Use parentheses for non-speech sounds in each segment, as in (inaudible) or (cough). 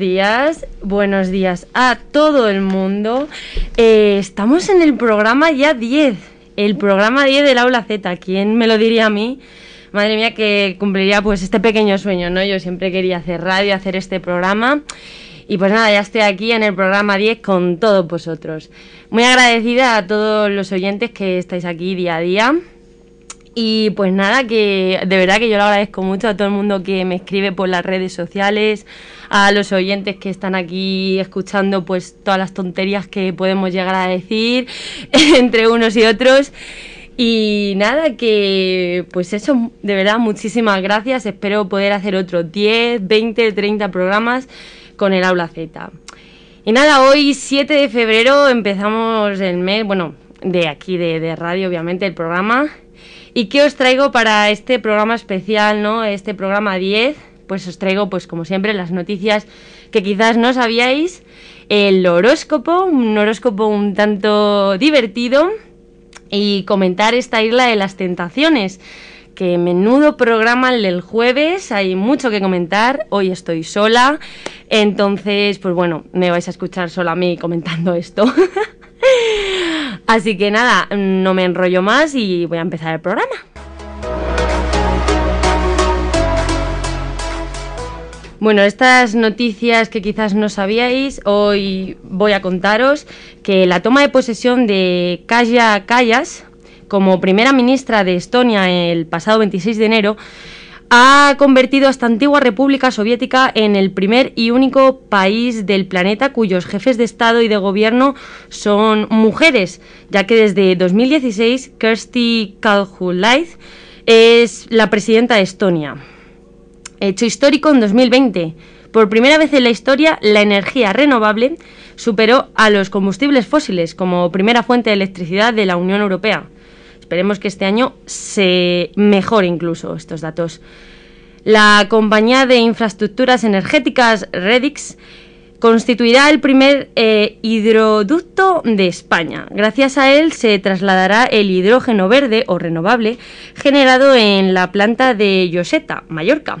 días, buenos días a todo el mundo. Eh, estamos en el programa ya 10, el programa 10 del Aula Z. ¿Quién me lo diría a mí? Madre mía, que cumpliría pues este pequeño sueño, ¿no? Yo siempre quería hacer radio, hacer este programa. Y pues nada, ya estoy aquí en el programa 10 con todos vosotros. Muy agradecida a todos los oyentes que estáis aquí día a día. Y pues nada, que de verdad que yo lo agradezco mucho a todo el mundo que me escribe por las redes sociales, a los oyentes que están aquí escuchando pues todas las tonterías que podemos llegar a decir (laughs) entre unos y otros. Y nada, que pues eso, de verdad, muchísimas gracias. Espero poder hacer otros 10, 20, 30 programas con el Aula Z. Y nada, hoy 7 de febrero empezamos el mes, bueno, de aquí de, de radio, obviamente, el programa. ¿Y qué os traigo para este programa especial, no? Este programa 10, pues os traigo, pues como siempre, las noticias que quizás no sabíais, el horóscopo, un horóscopo un tanto divertido y comentar esta isla de las tentaciones. Que menudo programa el del jueves, hay mucho que comentar, hoy estoy sola, entonces, pues bueno, me vais a escuchar sola a mí comentando esto. (laughs) (laughs) Así que nada, no me enrollo más y voy a empezar el programa. Bueno, estas noticias que quizás no sabíais, hoy voy a contaros que la toma de posesión de Kaya Kallas como primera ministra de Estonia el pasado 26 de enero ha convertido a esta antigua república soviética en el primer y único país del planeta cuyos jefes de Estado y de gobierno son mujeres, ya que desde 2016 Kersti Kaljulaid es la presidenta de Estonia. Hecho histórico en 2020. Por primera vez en la historia, la energía renovable superó a los combustibles fósiles como primera fuente de electricidad de la Unión Europea. Esperemos que este año se mejore incluso estos datos. La compañía de infraestructuras energéticas Redix constituirá el primer eh, hidroducto de España. Gracias a él se trasladará el hidrógeno verde o renovable generado en la planta de Lloseta, Mallorca.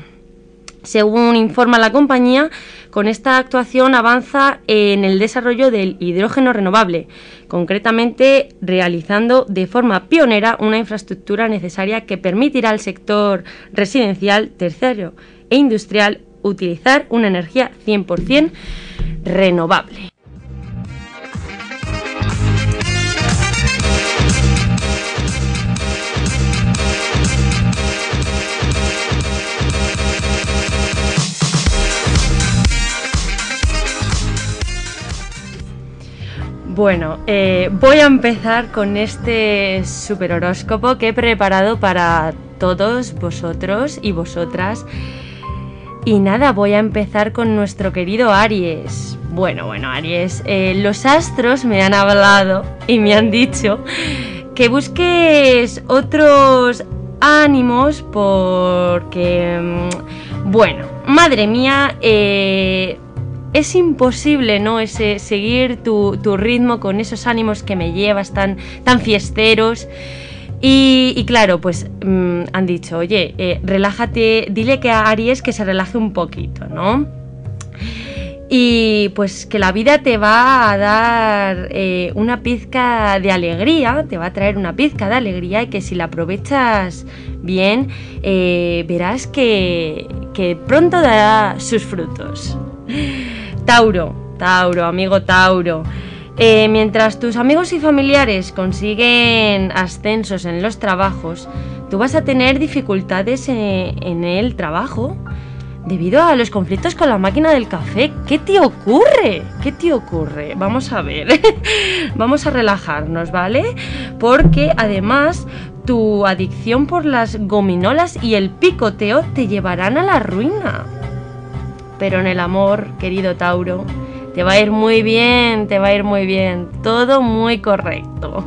Según informa la compañía, con esta actuación avanza en el desarrollo del hidrógeno renovable, concretamente realizando de forma pionera una infraestructura necesaria que permitirá al sector residencial, terciario e industrial utilizar una energía 100% renovable. Bueno, eh, voy a empezar con este super horóscopo que he preparado para todos vosotros y vosotras. Y nada, voy a empezar con nuestro querido Aries. Bueno, bueno, Aries, eh, los astros me han hablado y me han dicho que busques otros ánimos porque, mm, bueno, madre mía, eh, es imposible, ¿no? Seguir tu, ritmo con esos ánimos que me llevas tan, fiesteros. Y, claro, pues mm, han dicho, oye, eh, relájate, dile que a Aries que se relaje un poquito, ¿no? Y pues que la vida te va a dar eh, una pizca de alegría, te va a traer una pizca de alegría y que si la aprovechas bien, eh, verás que pronto dará sus frutos. Tauro, Tauro, amigo Tauro. Eh, mientras tus amigos y familiares consiguen ascensos en los trabajos, tú vas a tener dificultades en, en el trabajo debido a los conflictos con la máquina del café. ¿Qué te ocurre? ¿Qué te ocurre? Vamos a ver. (laughs) Vamos a relajarnos, ¿vale? Porque además tu adicción por las gominolas y el picoteo te llevarán a la ruina pero en el amor, querido Tauro, te va a ir muy bien, te va a ir muy bien, todo muy correcto.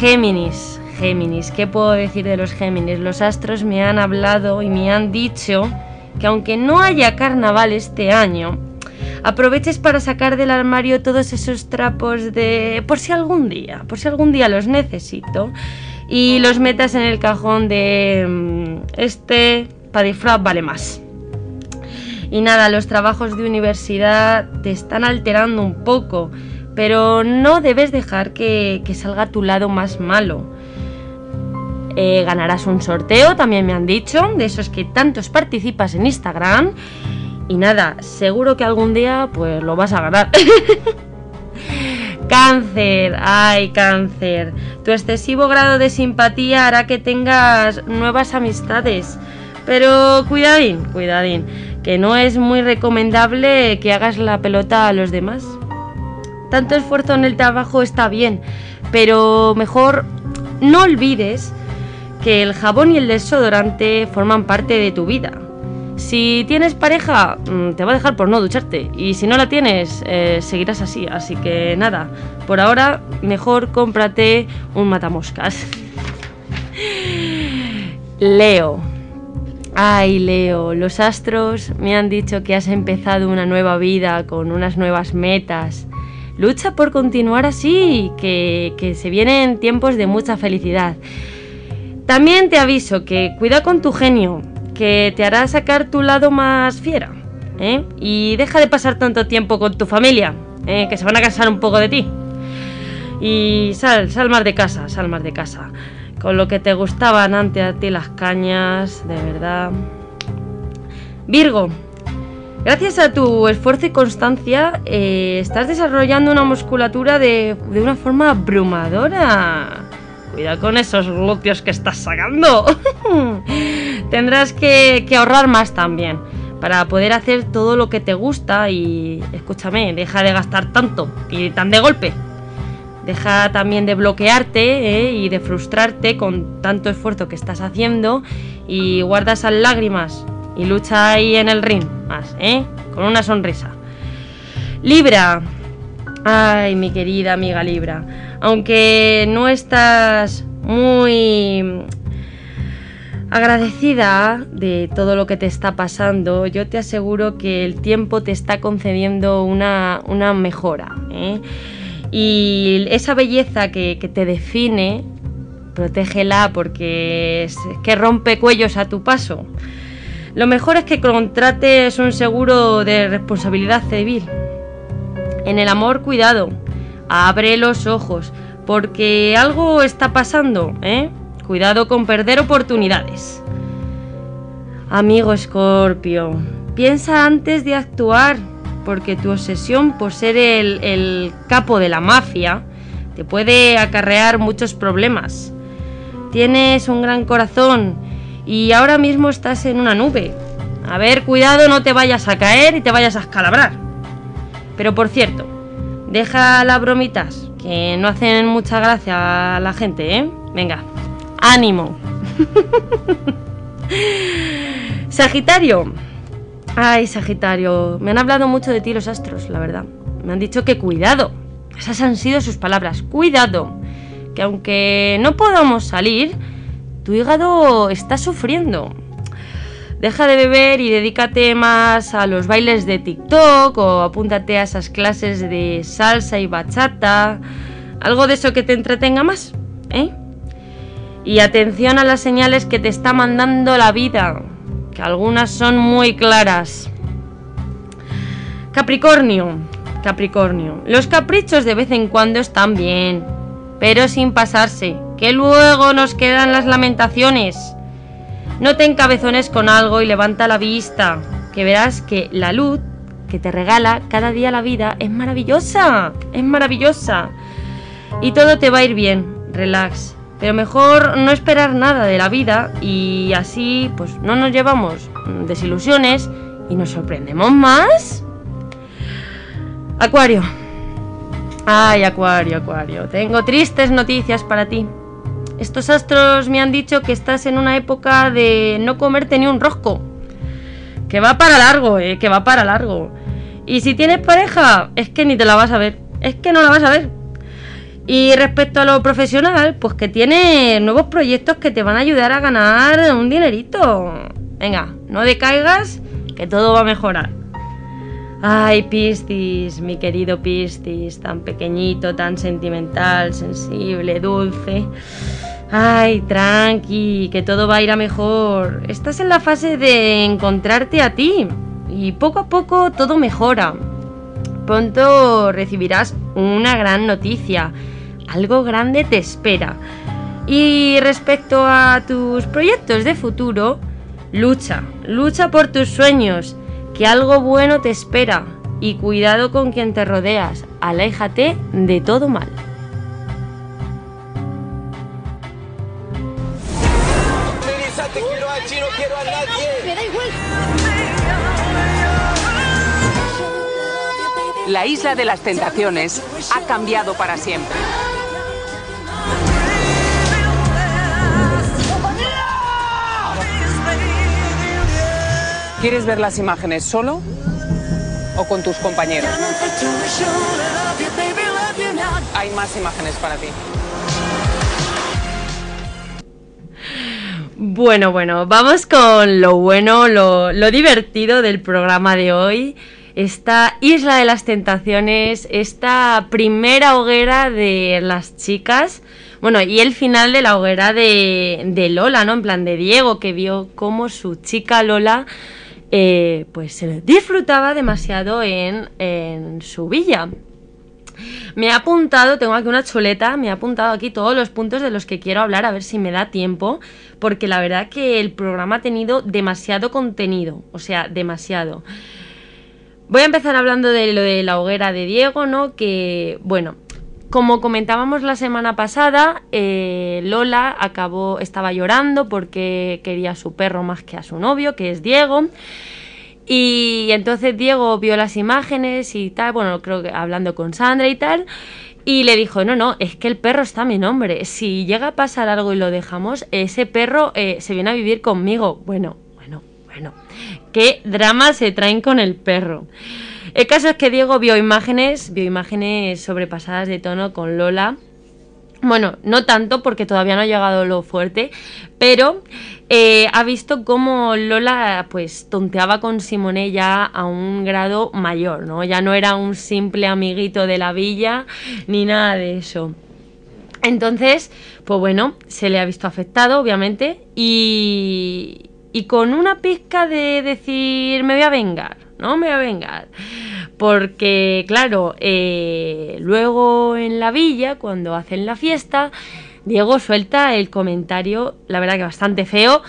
Géminis, Géminis, ¿qué puedo decir de los Géminis? Los astros me han hablado y me han dicho que aunque no haya carnaval este año, aproveches para sacar del armario todos esos trapos de por si algún día, por si algún día los necesito y los metas en el cajón de mm, este para disfraz vale más. Y nada, los trabajos de universidad te están alterando un poco, pero no debes dejar que, salga a tu lado más malo. Eh, ganarás un sorteo, también me han dicho, de esos que tantos participas en Instagram. Y nada, seguro que algún día pues lo vas a ganar. (laughs) cáncer, ay cáncer. Tu excesivo grado de simpatía hará que tengas nuevas amistades. Pero cuidadín, cuidadín, que no es muy recomendable que hagas la pelota a los demás. Tanto esfuerzo en el trabajo está bien, pero mejor no olvides que el jabón y el desodorante forman parte de tu vida. Si tienes pareja, mm, te va a dejar por no ducharte. Y si no la tienes, eh, seguirás así. Así que nada, por ahora mejor cómprate un matamoscas. (laughs) Leo. Ay, Leo, los astros me han dicho que has empezado una nueva vida con unas nuevas metas. Lucha por continuar así, que, que se vienen tiempos de mucha felicidad. También te aviso que cuida con tu genio, que te hará sacar tu lado más fiera. ¿eh? Y deja de pasar tanto tiempo con tu familia, ¿eh? que se van a cansar un poco de ti. Y sal, sal más de casa, sal más de casa. Con lo que te gustaban antes a ti las cañas, de verdad. Virgo, gracias a tu esfuerzo y constancia, eh, estás desarrollando una musculatura de, de una forma abrumadora. Cuidado con esos glúteos que estás sacando. (laughs) Tendrás que, ahorrar más también para poder hacer todo lo que te gusta y escúchame, deja de gastar tanto y tan de golpe. Deja también de bloquearte ¿eh? y de frustrarte con tanto esfuerzo que estás haciendo y guarda esas lágrimas y lucha ahí en el ring más, ¿eh? Con una sonrisa. Libra. Ay, mi querida amiga Libra aunque no estás muy agradecida de todo lo que te está pasando, yo te aseguro que el tiempo te está concediendo una, mejora. ¿eh? Y esa belleza que, te define, protégela porque que rompe cuellos a tu paso. Lo mejor es que contrates un seguro de responsabilidad civil. En el amor, cuidado Abre los ojos, porque algo está pasando, ¿eh? Cuidado con perder oportunidades. Amigo Escorpio, piensa antes de actuar, porque tu obsesión por ser el, capo de la mafia te puede acarrear muchos problemas. Tienes un gran corazón y ahora mismo estás en una nube. A ver, cuidado, no te vayas a caer y te vayas a escalabrar. Pero por cierto, Deja las bromitas, que no hacen mucha gracia a la gente, ¿eh? Venga, ánimo. (laughs) Sagitario. Ay, Sagitario. Me han hablado mucho de ti los astros, la verdad. Me han dicho que cuidado. Esas han sido sus palabras. Cuidado. Que aunque no podamos salir, tu hígado está sufriendo. Deja de beber y dedícate más a los bailes de TikTok o apúntate a esas clases de salsa y bachata. Algo de eso que te entretenga más, ¿eh? Y atención a las señales que te está mandando la vida, que algunas son muy claras. Capricornio, Capricornio. Los caprichos de vez en cuando están bien, pero sin pasarse, que luego nos quedan las lamentaciones. No te encabezones con algo y levanta la vista, que verás que la luz que te regala cada día la vida es maravillosa, es maravillosa. Y todo te va a ir bien, relax. Pero mejor no esperar nada de la vida y así pues no nos llevamos desilusiones y nos sorprendemos más. Acuario. Ay, Acuario, Acuario. Tengo tristes noticias para ti. Estos astros me han dicho que estás en una época de no comerte ni un rosco. Que va para largo, eh, que va para largo. Y si tienes pareja, es que ni te la vas a ver. Es que no la vas a ver. Y respecto a lo profesional, pues que tiene nuevos proyectos que te van a ayudar a ganar un dinerito. Venga, no decaigas, que todo va a mejorar. Ay, Piscis, mi querido Piscis, tan pequeñito, tan sentimental, sensible, dulce. Ay, tranqui, que todo va a ir a mejor. Estás en la fase de encontrarte a ti. y poco a poco todo mejora. Pronto recibirás una gran noticia, algo grande te espera. Y respecto a tus proyectos de futuro, lucha, lucha por tus sueños, que algo bueno te espera. Y cuidado con quien te rodeas, aléjate de todo mal. La isla de las tentaciones ha cambiado para siempre. ¿Quieres ver las imágenes solo o con tus compañeros? Hay más imágenes para ti. Bueno, bueno, vamos con lo bueno, lo, lo divertido del programa de hoy esta Isla de las Tentaciones, esta primera hoguera de las chicas, bueno, y el final de la hoguera de, Lola, ¿no? En plan de Diego, que vio cómo su chica Lola, eh, pues se disfrutaba demasiado en, en su villa. Me ha apuntado, tengo aquí una chuleta, me ha apuntado aquí todos los puntos de los que quiero hablar, a ver si me da tiempo, porque la verdad que el programa ha tenido demasiado contenido, o sea, demasiado. Voy a empezar hablando de lo de la hoguera de Diego, ¿no? Que, bueno, como comentábamos la semana pasada, eh, Lola acabó, estaba llorando porque quería a su perro más que a su novio, que es Diego. Y entonces Diego vio las imágenes y tal, bueno, creo que hablando con Sandra y tal, y le dijo, no, no, es que el perro está a mi nombre. Si llega a pasar algo y lo dejamos, ese perro eh, se viene a vivir conmigo. Bueno, bueno, bueno qué drama se traen con el perro. El caso es que Diego vio imágenes, vio imágenes sobrepasadas de tono con Lola. Bueno, no tanto porque todavía no ha llegado lo fuerte, pero eh, ha visto cómo Lola pues tonteaba con Simone ya a un grado mayor, ¿no? Ya no era un simple amiguito de la villa ni nada de eso. Entonces, pues bueno, se le ha visto afectado, obviamente, y, y con una pizca de decir me voy a vengar, ¿no? Me vengar. Porque, claro, eh, luego en la villa, cuando hacen la fiesta, Diego suelta el comentario, la verdad que bastante feo,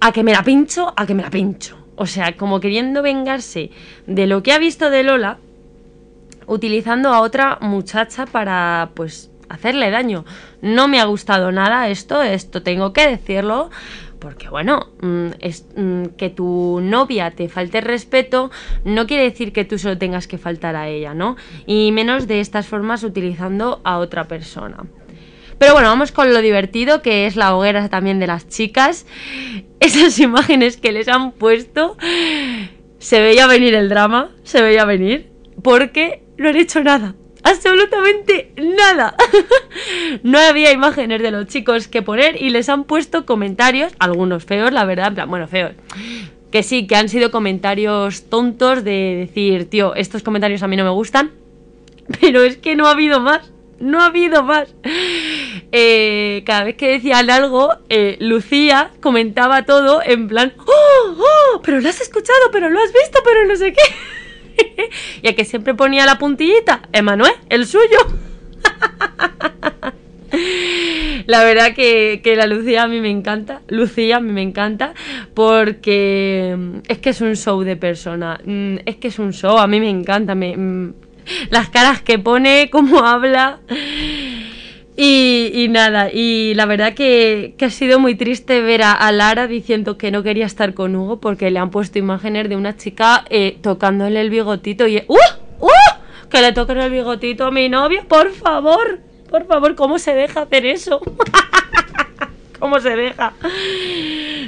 a que me la pincho, a que me la pincho. O sea, como queriendo vengarse de lo que ha visto de Lola, utilizando a otra muchacha para, pues, hacerle daño. No me ha gustado nada esto, esto tengo que decirlo porque bueno, mm, es, mm, que tu novia te falte respeto no quiere decir que tú solo tengas que faltar a ella, ¿no? Y menos de estas formas utilizando a otra persona. Pero bueno, vamos con lo divertido que es la hoguera también de las chicas. Esas (laughs) imágenes que les han puesto, se veía venir el drama, se veía venir, porque no han hecho nada absolutamente nada. (laughs) no había imágenes de los chicos que poner y les han puesto comentarios, algunos feos, la verdad, bueno, feos. Que sí, que han sido comentarios tontos de decir, tío, estos comentarios a mí no me gustan, (laughs) pero es que no ha habido más. No ha habido más. Eh, cada vez que decían algo, eh, Lucía comentaba todo en plan, ¡Oh, oh! Pero lo has escuchado, pero lo has visto, pero no sé qué. (laughs) (laughs) y el que siempre ponía la puntillita, Emanuel, el suyo. (laughs) La verdad que, la Lucía a mí me encanta. Lucía a mí me encanta porque mm, es que es un show de persona. Mm, es que es un show, a mí me encanta. Me, mm, las caras que pone, (laughs) cómo habla. Y, nada, y la verdad que, ha sido muy triste ver a, Lara diciendo que no quería estar con Hugo porque le han puesto imágenes de una chica eh, tocándole el bigotito y... ¡Uh! ¡Uh! Que le toquen el bigotito a mi novio, por favor, por favor, ¿cómo se deja hacer eso? (laughs) ¿Cómo se deja?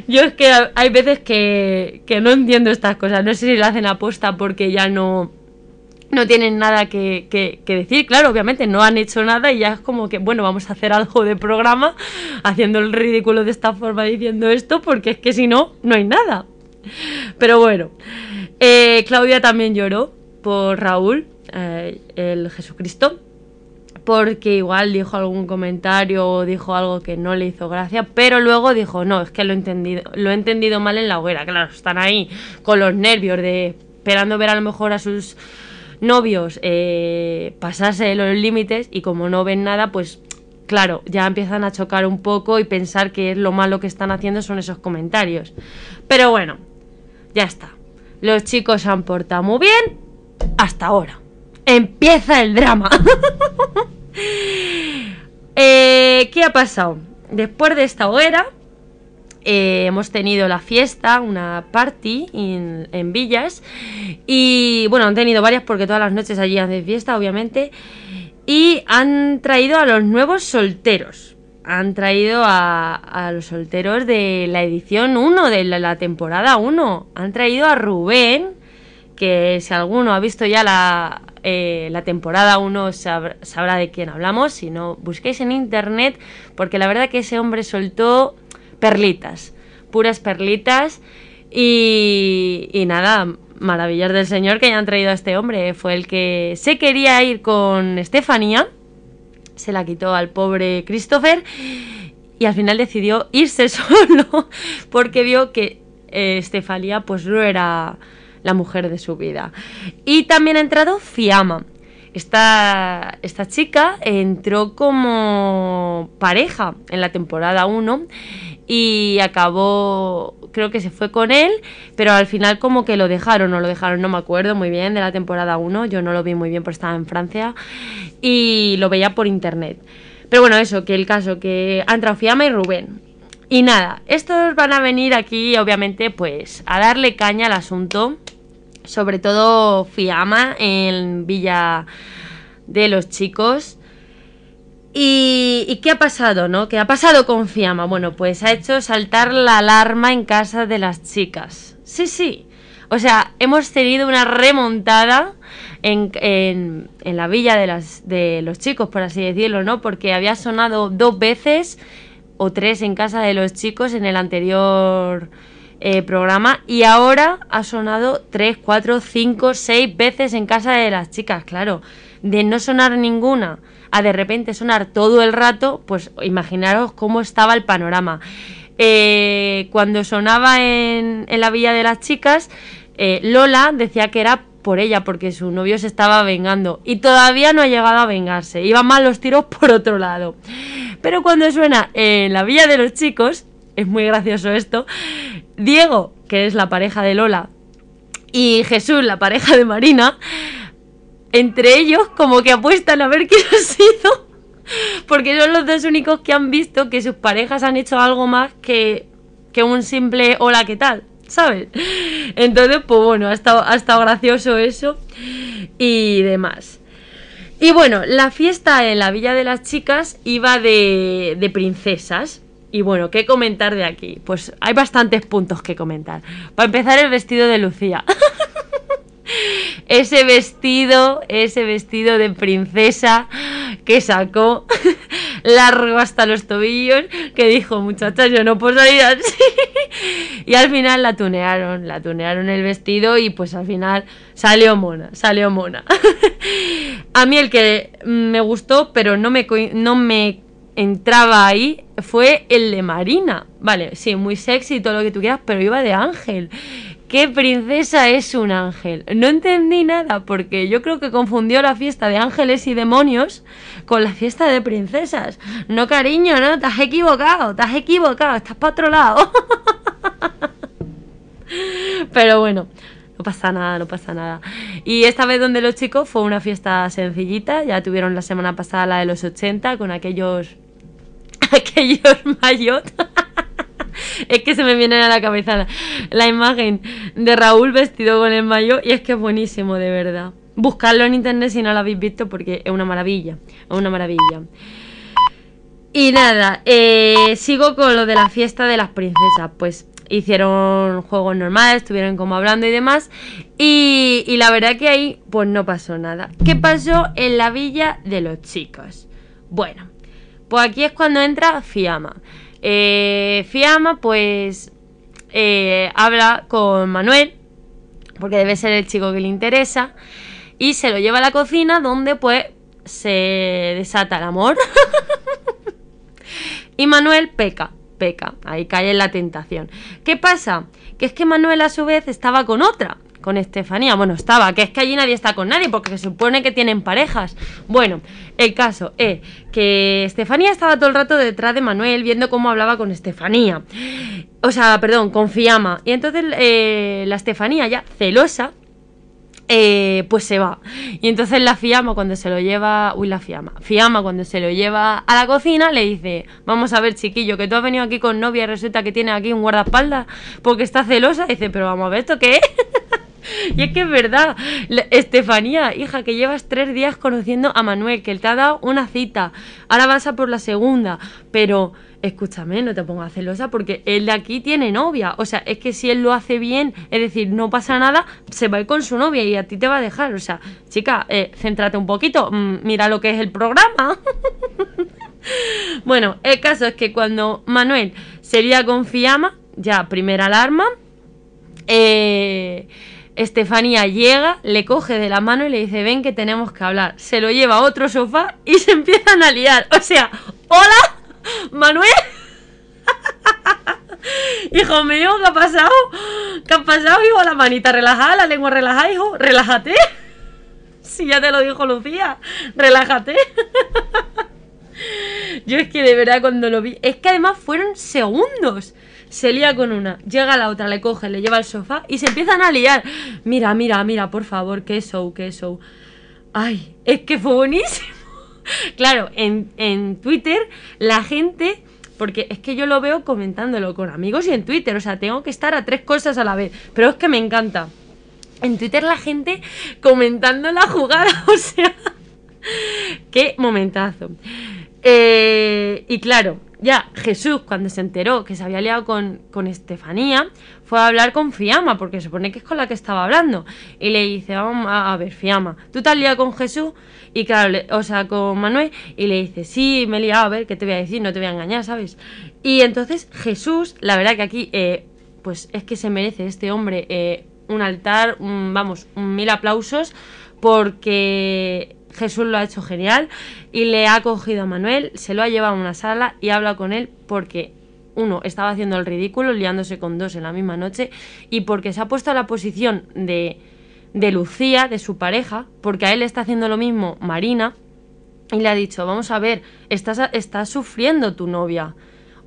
Yo es que hay veces que, que no entiendo estas cosas, no sé si lo hacen aposta porque ya no no tienen nada que, decir. Claro, obviamente no han hecho nada y ya es como que, bueno, vamos a hacer algo de programa haciendo el ridículo de esta forma diciendo esto, porque es que si no, no hay nada. Pero bueno, eh, Claudia también lloró por Raúl, eh, el Jesucristo, porque igual dijo algún comentario o dijo algo que no le hizo gracia, pero luego dijo, no, es que lo he entendido, lo he entendido mal en la hoguera, claro, están ahí con los nervios de esperando ver a lo mejor a sus novios eh, pasarse los límites y como no ven nada, pues claro, ya empiezan a chocar un poco y pensar que lo malo que están haciendo son esos comentarios. Pero bueno, ya está. Los chicos han portado muy bien hasta ahora. Empieza el drama. (laughs) Eh, ¿Qué ha pasado? Después de esta hoguera, eh, hemos tenido la fiesta, una party en, Villas. Y bueno, han tenido varias porque todas las noches allí hacen fiesta, obviamente. Y han traído a los nuevos solteros. Han traído a, los solteros de la edición 1, de la, temporada 1. Han traído a Rubén, que si alguno ha visto ya la, eh, temporada 1 sabrá de quién hablamos. Si no, busquéis en internet, porque la verdad que ese hombre soltó perlitas, puras perlitas. Y, y nada, maravillas del Señor que hayan traído a este hombre. Fue el que se quería ir con Estefanía, se la quitó al pobre Christopher y al final decidió irse (laughs) solo porque vio que eh, Estefanía pues no era la mujer de su vida. Y también ha entrado Fiamma. Esta, esta chica entró como pareja en la temporada 1 y acabó, creo que se fue con él, pero al final como que lo dejaron, o lo dejaron, no me acuerdo muy bien de la temporada 1, yo no lo vi muy bien porque estaba en Francia y lo veía por internet. Pero bueno, eso, que el caso, que ha entrado Fiamma y Rubén. Y nada, estos van a venir aquí, obviamente, pues a darle caña al asunto, sobre todo Fiamma en Villa de los Chicos ¿Y, qué ha pasado, no? ¿Qué ha pasado con Fiamma? Bueno, pues ha hecho saltar la alarma en casa de las chicas. Sí, sí. O sea, hemos tenido una remontada en, en, la villa de, las, de los chicos, por así decirlo, ¿no? Porque había sonado dos veces o tres en casa de los chicos en el anterior eh, programa y ahora ha sonado tres, cuatro, cinco, seis veces en casa de las chicas, claro. De no sonar ninguna a de repente sonar todo el rato, pues imaginaros cómo estaba el panorama. Eh, cuando sonaba en, la Villa de las Chicas, eh, Lola decía que era por ella, porque su novio se estaba vengando. Y todavía no ha llegado a vengarse. Iban mal los tiros por otro lado. Pero cuando suena en la Villa de los Chicos, es muy gracioso esto, Diego, que es la pareja de Lola, y Jesús, la pareja de Marina, entre ellos como que apuestan a ver quién ha sido. Porque son los dos únicos que han visto que sus parejas han hecho algo más que, que un simple hola, ¿qué tal? ¿Sabes? Entonces, pues bueno, ha estado, ha estado gracioso eso y demás. Y bueno, la fiesta en la Villa de las Chicas iba de, de princesas. Y bueno, ¿qué comentar de aquí? Pues hay bastantes puntos que comentar. Para empezar, el vestido de Lucía. (laughs) ese vestido, ese vestido de princesa que sacó (laughs) largo hasta los tobillos, que dijo, muchacha, yo no puedo salir así. (laughs) y al final la tunearon, la tunearon el vestido y pues al final salió mona, salió mona. A mí el que me gustó, pero no me, no me entraba ahí fue el de Marina. Vale, sí, muy sexy y todo lo que tú quieras, pero iba de ángel. ¿Qué princesa es un ángel? No entendí nada porque yo creo que confundió la fiesta de ángeles y demonios con la fiesta de princesas. No, cariño, no, te has equivocado, te has equivocado, estás para otro lado. (laughs) Pero bueno, no pasa nada, no pasa nada. Y esta vez donde los chicos fue una fiesta sencillita, ya tuvieron la semana pasada la de los 80 con aquellos (laughs) aquellos (laughs) mayot. es que se me viene a la cabeza la, imagen de Raúl vestido con el mayo y es que es buenísimo, de verdad. Buscarlo en internet si no lo habéis visto porque es una maravilla, es una maravilla. Y nada, eh, sigo con lo de la fiesta de las princesas. Pues hicieron juegos normales, estuvieron como hablando y demás. Y, y, la verdad que ahí pues no pasó nada. ¿Qué pasó en la villa de los chicos? Bueno, pues aquí es cuando entra Fiamma. Eh, Fiamma pues eh, habla con Manuel, porque debe ser el chico que le interesa, y se lo lleva a la cocina donde pues se desata el amor. (laughs) y Manuel peca, peca, ahí cae en la tentación. ¿Qué pasa? Que es que Manuel a su vez estaba con otra, con Estefanía. Bueno, estaba, que es que allí nadie está con nadie porque se supone que tienen parejas. Bueno, el caso es que Estefanía estaba todo el rato detrás de Manuel viendo cómo hablaba con Estefanía. O sea, perdón, con Fiamma. Y entonces eh, la Estefanía ya celosa eh, pues se va. Y entonces la Fiamma cuando se lo lleva, uy la Fiamma, Fiamma cuando se lo lleva a la cocina le dice, vamos a ver chiquillo, que tú has venido aquí con novia y resulta que tiene aquí un guardaespaldas porque está celosa. Dice, pero vamos a ver esto qué es. (laughs) y es que es verdad, Estefanía, hija, que llevas tres días conociendo a Manuel, que él te ha dado una cita, ahora vas a por la segunda, pero escúchame, no te pongas celosa porque él de aquí tiene novia. O sea, es que si él lo hace bien, es decir, no pasa nada, se va a ir con su novia y a ti te va a dejar. O sea, chica, eh, céntrate un poquito, mm, mira lo que es el programa. (laughs) bueno, el caso es que cuando Manuel sería con Fiamma, ya primera alarma, eh, Estefanía llega, le coge de la mano y le dice, ven que tenemos que hablar. Se lo lleva a otro sofá y se empiezan a liar. O sea, hola Manuel. (laughs) hijo mío, ¿qué ha pasado? ¿Qué ha pasado, hijo? La manita relajada, la lengua relajada, hijo. Relájate. (laughs) Si ya te lo dijo Lucía, relájate. (laughs) Yo es que de verdad cuando lo vi, es que además fueron segundos. Se lía con una, llega la otra, le coge, le lleva al sofá y se empiezan a liar. Mira, mira, mira, por favor, qué show, qué show. Ay, es que fue buenísimo. (laughs) claro, en, Twitter la gente porque es que yo lo veo comentándolo con amigos y en Twitter, o sea, tengo que estar a tres cosas a la vez, pero es que me encanta. En Twitter la gente comentando la jugada, (laughs) o sea, qué momentazo. Eh, y claro, ya Jesús cuando se enteró que se había liado con, con Estefanía, fue a hablar con Fiamma, porque supone que es con la que estaba hablando. Y le dice, vamos a, ver, Fiamma, ¿tú te has liado con Jesús? Y claro, o sea, con Manuel, y le dice, sí, me he liado, a ver, ¿qué te voy a decir? No te voy a engañar, ¿sabes? Y entonces Jesús, la verdad que aquí, eh, pues es que se merece este hombre eh, un altar, vamos, un mil aplausos, porque Jesús lo ha hecho genial y le ha cogido a Manuel, se lo ha llevado a una sala y ha hablado con él porque uno estaba haciendo el ridículo, liándose con dos en la misma noche, y porque se ha puesto a la posición de de Lucía, de su pareja, porque a él está haciendo lo mismo Marina, y le ha dicho, vamos a ver, estás, estás sufriendo tu novia.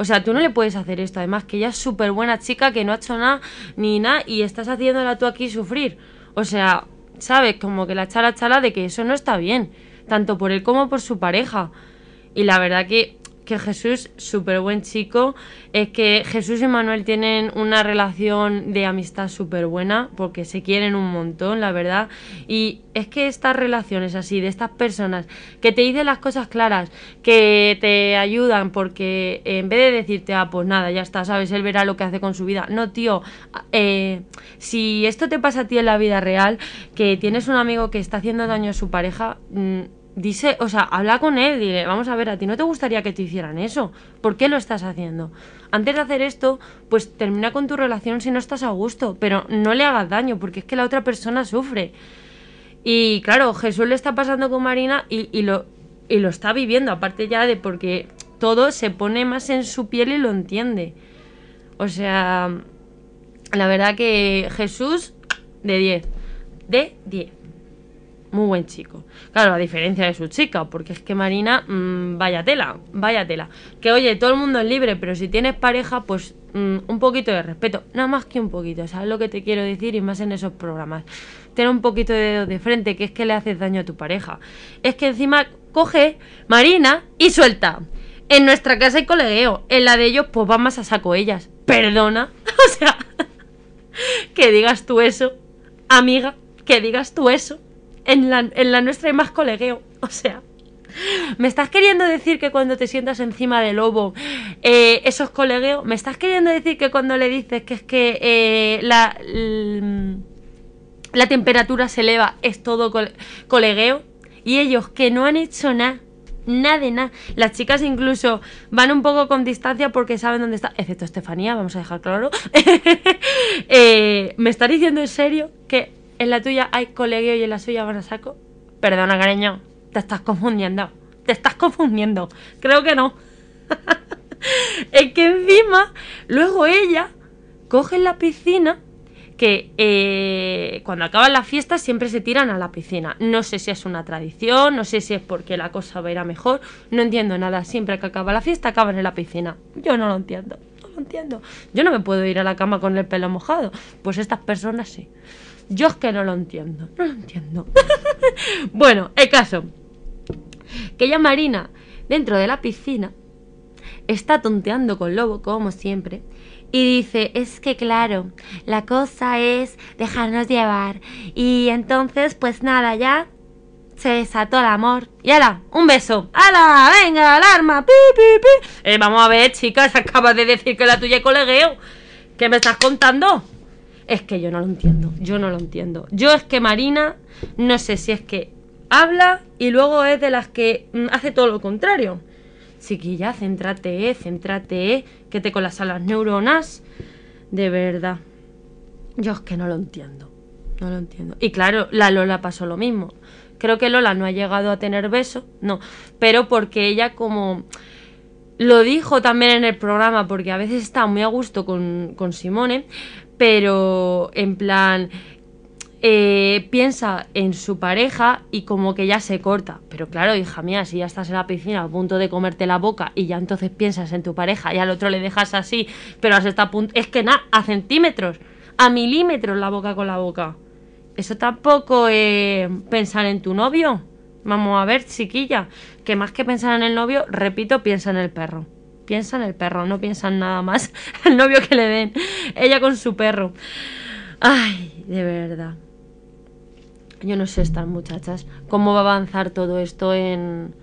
O sea, tú no le puedes hacer esto. Además, que ella es súper buena chica, que no ha hecho nada ni nada, y estás haciéndola tú aquí sufrir. O sea, ¿sabes? Como que la chala chala de que eso no está bien, tanto por él como por su pareja. Y la verdad que que Jesús, súper buen chico, es que Jesús y Manuel tienen una relación de amistad súper buena, porque se quieren un montón, la verdad. Y es que estas relaciones así, de estas personas que te dicen las cosas claras, que te ayudan, porque en vez de decirte, ah, pues nada, ya está, sabes, él verá lo que hace con su vida. No, tío, eh, si esto te pasa a ti en la vida real, que tienes un amigo que está haciendo daño a su pareja, mm, dice, o sea, habla con él, dile, vamos a ver, a ti no te gustaría que te hicieran eso, ¿por qué lo estás haciendo? Antes de hacer esto, pues termina con tu relación si no estás a gusto, pero no le hagas daño, porque es que la otra persona sufre. Y claro, Jesús le está pasando con Marina y, lo, y lo está viviendo, aparte ya de porque todo se pone más en su piel y lo entiende. O sea, la verdad que Jesús, de 10, de 10 muy buen chico. Claro, a diferencia de su chica, porque es que Marina, mm, vaya tela, vaya tela. Que oye, todo el mundo es libre, pero si tienes pareja, pues mm, un poquito de respeto, nada más que un poquito, ¿sabes lo que te quiero decir? Y más en esos programas. Tener un poquito de dedo de frente, que es que le haces daño a tu pareja. Es que encima coge Marina y suelta. En nuestra casa hay colegueo, en la de ellos, pues van más a saco ellas. Perdona, (laughs) o sea, (laughs) que digas tú eso, amiga, que digas tú eso en la, en la nuestra hay más colegueo. (laughs) O sea, ¿me estás queriendo decir que cuando te sientas encima del lobo, eh, eso es colegueo? ¿Me estás queriendo decir que cuando le dices que es que eh, la, la temperatura se eleva es todo colegueo? Y ellos que no han hecho nada nada de nada. Las chicas incluso van un poco con distancia porque saben dónde está, excepto Estefanía, vamos a dejar claro. (laughs) Eh, ¿Me estás diciendo en serio que en la tuya hay colegio y en la suya van a saco. Perdona, cariño. te estás confundiendo. Te estás confundiendo. Creo que no. (laughs) es que encima, luego ella coge la piscina que eh, cuando acaban las fiestas siempre se tiran a la piscina. No sé si es una tradición, no sé si es porque la cosa va a ir mejor, no entiendo nada. Siempre que acaba la fiesta acaban en la piscina. Yo no lo entiendo, no lo entiendo. Yo no me puedo ir a la cama con el pelo mojado. Pues estas personas sí. Yo es que no lo entiendo, no lo entiendo. (laughs) bueno, el caso. Que ella Marina, dentro de la piscina, está tonteando con Lobo, como siempre, y dice, es que claro, la cosa es dejarnos llevar. Y entonces, pues nada, ya se desató el amor. Y ahora, un beso. ¡Hala! ¡Venga, alarma! ¡Pi, pi, pi! Eh, vamos a ver, chicas, acabas de decir que la tuya es colegueo. ¿Qué me estás contando? Es que yo no lo entiendo, yo no lo entiendo. Yo es que Marina, no sé si es que habla y luego es de las que mm, hace todo lo contrario. Chiquilla, céntrate, céntrate, que te colapsan las neuronas. De verdad. Yo es que no lo entiendo. No lo entiendo. Y claro, la Lola pasó lo mismo. Creo que Lola no ha llegado a tener beso, no. Pero porque ella como... Lo dijo también en el programa, porque a veces está muy a gusto con, con Simone, pero en plan, eh, piensa en su pareja y como que ya se corta. Pero claro, hija mía, si ya estás en la piscina a punto de comerte la boca y ya entonces piensas en tu pareja y al otro le dejas así, pero hasta a punto... Es que nada, a centímetros, a milímetros la boca con la boca. Eso tampoco es pensar en tu novio. Vamos a ver, chiquilla, que más que pensar en el novio, repito, piensa en el perro. Piensa en el perro, no piensa en nada más. (laughs) el novio que le den. Ella con su perro. Ay, de verdad. Yo no sé estas muchachas cómo va a avanzar todo esto en,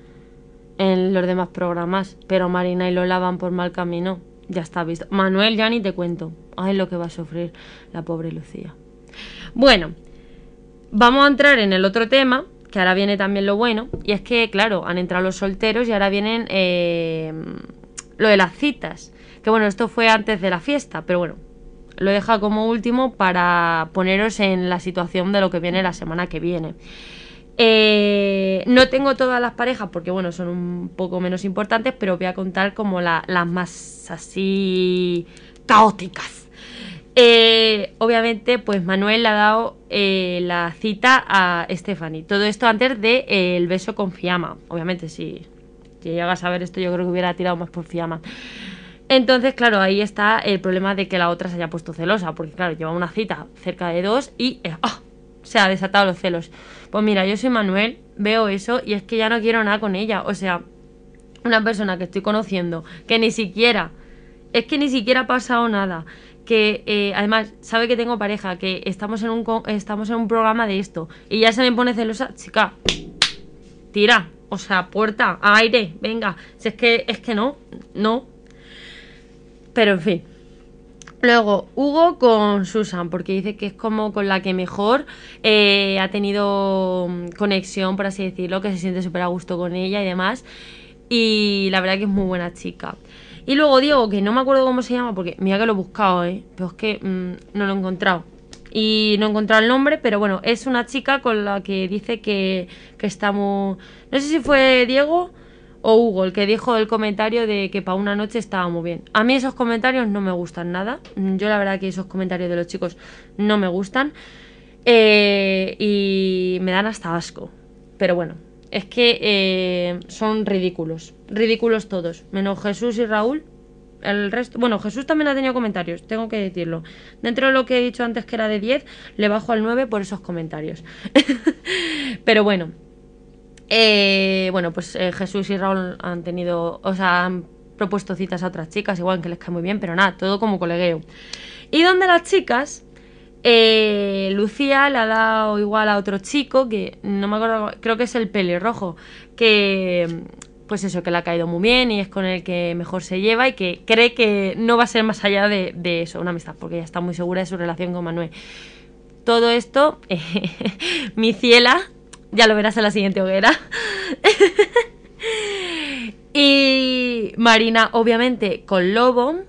en los demás programas, pero Marina y Lola van por mal camino. Ya está visto. Manuel ya ni te cuento. Ay, lo que va a sufrir la pobre Lucía. Bueno, vamos a entrar en el otro tema, que ahora viene también lo bueno, y es que, claro, han entrado los solteros y ahora vienen eh, lo de las citas. Que bueno, esto fue antes de la fiesta, pero bueno, lo deja como último para poneros en la situación de lo que viene la semana que viene. Eh, no tengo todas las parejas porque, bueno, son un poco menos importantes, pero voy a contar como las más así caóticas. Eh, obviamente, pues Manuel le ha dado eh, la cita a Stephanie. Todo esto antes del de, beso con Fiamma. Obviamente, si, si llegas a ver esto, yo creo que hubiera tirado más por Fiamma. Entonces, claro, ahí está el problema de que la otra se haya puesto celosa, porque claro, lleva una cita cerca de dos y eh, ¡ah! se ha desatado los celos. Pues mira, yo soy Manuel, veo eso y es que ya no quiero nada con ella. O sea, una persona que estoy conociendo, que ni siquiera, es que ni siquiera ha pasado nada, que eh, además sabe que tengo pareja, que estamos en, un, estamos en un programa de esto y ya se me pone celosa, chica, tira, o sea, puerta, aire, venga, si es que, es que no, no, pero en fin. Luego, Hugo con Susan, porque dice que es como con la que mejor eh, ha tenido mm, conexión, por así decirlo, que se siente súper a gusto con ella y demás. Y la verdad que es muy buena chica. Y luego Diego, que no me acuerdo cómo se llama, porque mira que lo he buscado, ¿eh? pero es que mm, no lo he encontrado. Y no he encontrado el nombre, pero bueno, es una chica con la que dice que, que está muy... No sé si fue Diego o Hugo, el que dijo el comentario de que para una noche estaba muy bien. A mí esos comentarios no me gustan nada. Yo la verdad que esos comentarios de los chicos no me gustan. Eh, y me dan hasta asco. Pero bueno, es que eh, son ridículos. Ridículos todos. Menos Jesús y Raúl. El resto, bueno, Jesús también ha tenido comentarios, tengo que decirlo. Dentro de lo que he dicho antes que era de 10, le bajo al 9 por esos comentarios. (laughs) Pero bueno, eh, bueno, pues eh, Jesús y Raúl han tenido, o sea, han propuesto citas a otras chicas, igual que les cae muy bien, pero nada, todo como colegueo. Y donde las chicas, eh, Lucía le ha dado igual a otro chico, que no me acuerdo, creo que es el pelirrojo, que pues eso, que le ha caído muy bien y es con el que mejor se lleva y que cree que no va a ser más allá de, de eso, una amistad, porque ella está muy segura de su relación con Manuel. Todo esto, (laughs) mi ciela, ya lo verás en la siguiente hoguera. (laughs) y Marina, obviamente, con Lobo.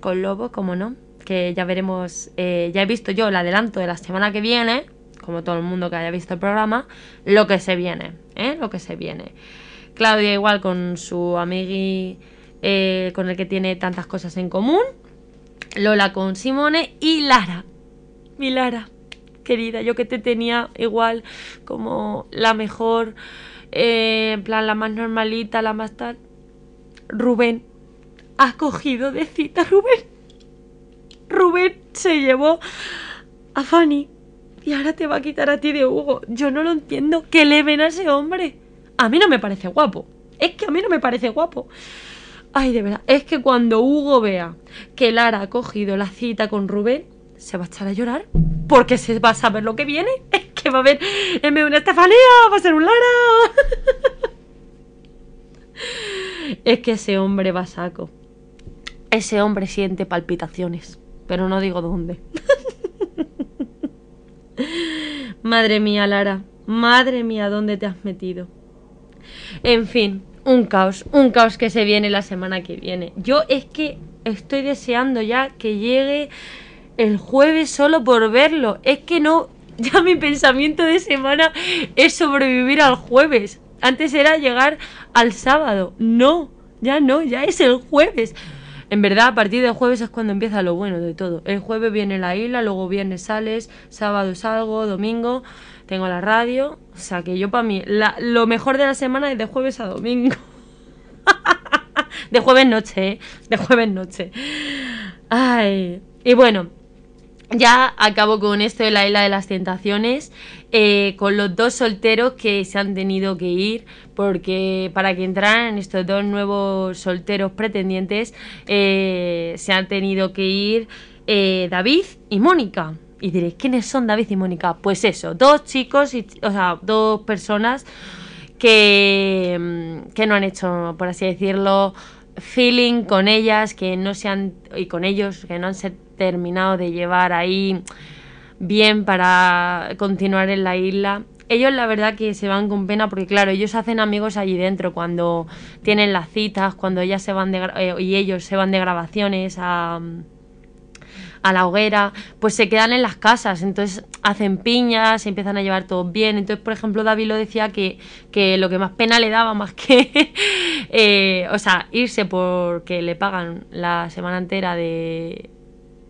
Con Lobo, como no. Que ya veremos. Eh, ya he visto yo el adelanto de la semana que viene. como todo el mundo que haya visto el programa, lo que se viene, ¿eh? Lo que se viene. Claudia igual con su amigui eh, con el que tiene tantas cosas en común. Lola con Simone y Lara. Mi Lara, querida, yo que te tenía igual como la mejor, eh, en plan la más normalita, la más tal. Rubén, ha cogido de cita Rubén. Rubén se llevó a Fanny y ahora te va a quitar a ti de Hugo. Yo no lo entiendo. ¿Qué le ven a ese hombre? A mí no me parece guapo. Es que a mí no me parece guapo. Ay, de verdad. Es que cuando Hugo vea que Lara ha cogido la cita con Rubén, se va a echar a llorar. Porque se va a saber lo que viene. (laughs) Es que va a haber en una Estefanía, va a ser un Lara. (laughs) es que ese hombre va a saco. Ese hombre siente palpitaciones. Pero no digo dónde. (laughs) Madre mía, Lara. Madre mía, ¿dónde te has metido? En fin, un caos, un caos que se viene la semana que viene. Yo es que estoy deseando ya que llegue el jueves solo por verlo. Es que no, (laughs) ya mi pensamiento de semana es sobrevivir al jueves. Antes era llegar al sábado. No, ya no, ya es el jueves. En verdad, a partir del jueves es cuando empieza lo bueno de todo. El jueves viene la isla, luego viernes sales, sábado salgo, domingo tengo la radio. O sea que yo para mí, lo mejor de la semana es de jueves a domingo. (laughs) de jueves noche, ¿eh? De jueves noche. Ay. Y bueno, ya acabo con esto de la isla de las tentaciones, eh, con los dos solteros que se han tenido que ir, porque para que entraran estos dos nuevos solteros pretendientes, eh, se han tenido que ir eh, David y Mónica. Y diréis, ¿quiénes son David y Mónica? Pues eso, dos chicos, y, o sea, dos personas que, mm, que no han hecho, por así decirlo, feeling con ellas, que no se han, y con ellos, que no han terminado de llevar ahí bien para continuar en la isla. Ellos la verdad que se van con pena porque claro, ellos hacen amigos allí dentro cuando tienen las citas, cuando ellas se van de, eh, y ellos se van de grabaciones a a la hoguera, pues se quedan en las casas, entonces hacen piñas, se empiezan a llevar todo bien. Entonces, por ejemplo, David lo decía que, que lo que más pena le daba, más que, (laughs) eh, o sea, irse porque le pagan la semana entera de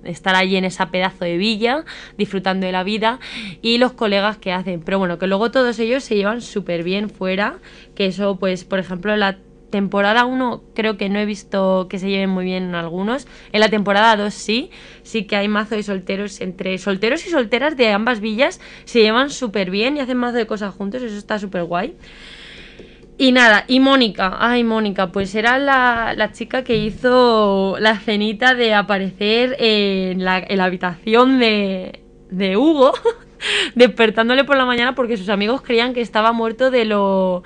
estar allí en esa pedazo de villa, disfrutando de la vida, y los colegas que hacen. Pero bueno, que luego todos ellos se llevan súper bien fuera, que eso, pues, por ejemplo, la temporada 1 creo que no he visto que se lleven muy bien en algunos. En la temporada 2 sí, sí que hay mazo de solteros entre solteros y solteras de ambas villas. Se llevan súper bien y hacen mazo de cosas juntos, eso está súper guay. Y nada, y Mónica, ay Mónica, pues era la, chica que hizo la cenita de aparecer en la, en la habitación de, de Hugo, (laughs) despertándole por la mañana porque sus amigos creían que estaba muerto de lo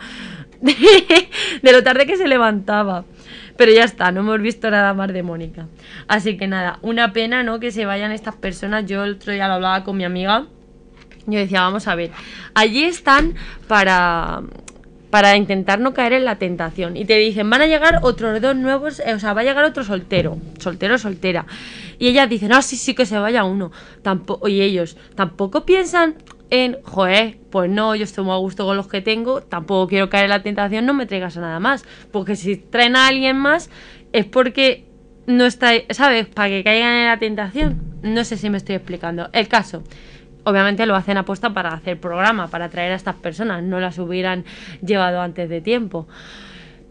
(laughs) de, lo tarde que se levantaba. Pero ya está, no hemos visto nada más de Mónica. Así que nada, una pena, ¿no? Que se vayan estas personas. Yo el otro día lo hablaba con mi amiga. Yo decía, vamos a ver, allí están para, para intentar no caer en la tentación. Y te dicen, van a llegar otros dos nuevos, eh, o sea, va a llegar otro soltero, soltero, soltera. Y ellas dicen, ah, sí, sí, que se vaya uno. Y ellos tampoco piensan, en, joder, pues no, yo estoy muy a gusto con los que tengo, tampoco quiero caer en la tentación, no me traigas a nada más. Porque si traen a alguien más es porque no está, ¿sabes? Para que caigan en la tentación. No sé si me estoy explicando. El caso, obviamente lo hacen apuesta para hacer programa, para atraer a estas personas, no las hubieran llevado antes de tiempo.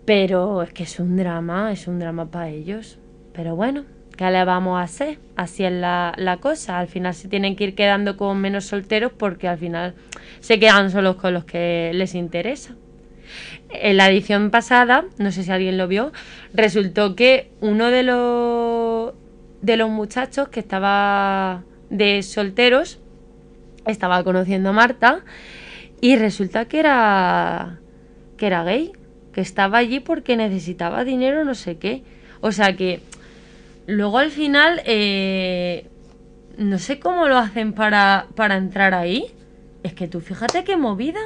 Pero es que es un drama, es un drama para ellos. Pero bueno, ¿Qué le vamos a hacer? Así es la, cosa. Al final se tienen que ir quedando con menos solteros porque al final se quedan solos con los que les interesa. En la edición pasada, no sé si alguien lo vio, resultó que uno de los, de los muchachos que estaba de solteros estaba conociendo a Marta y resulta que era que era gay, que estaba allí porque necesitaba dinero, no sé qué. O sea que Luego al final, eh, no sé cómo lo hacen para, para entrar ahí. Es que tú fíjate qué movida.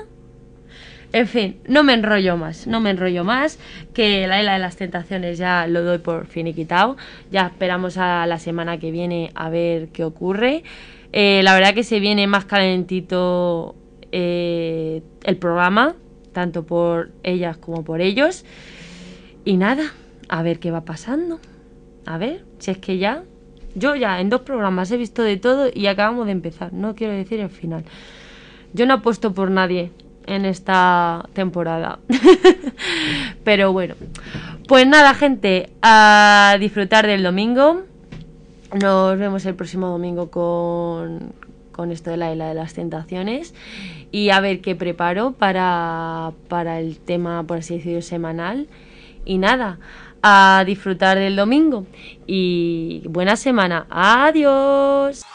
En fin, no me enrollo más, no me enrollo más, que la isla de las tentaciones ya lo doy por finiquitado, ya esperamos a la semana que viene a ver qué ocurre. Eh, la verdad que se viene más calentito eh, el programa, tanto por ellas como por ellos. Y nada, a ver qué va pasando. A ver, si es que ya, yo ya en dos programas he visto de todo y acabamos de empezar, no quiero decir el final. Yo no apuesto por nadie en esta temporada. (laughs) Pero bueno, pues nada, gente, a disfrutar del domingo. Nos vemos el próximo domingo con, con esto de la de las tentaciones y a ver qué preparo para, para el tema, por así decirlo, semanal. Y nada, a disfrutar del domingo y buena semana. Adiós.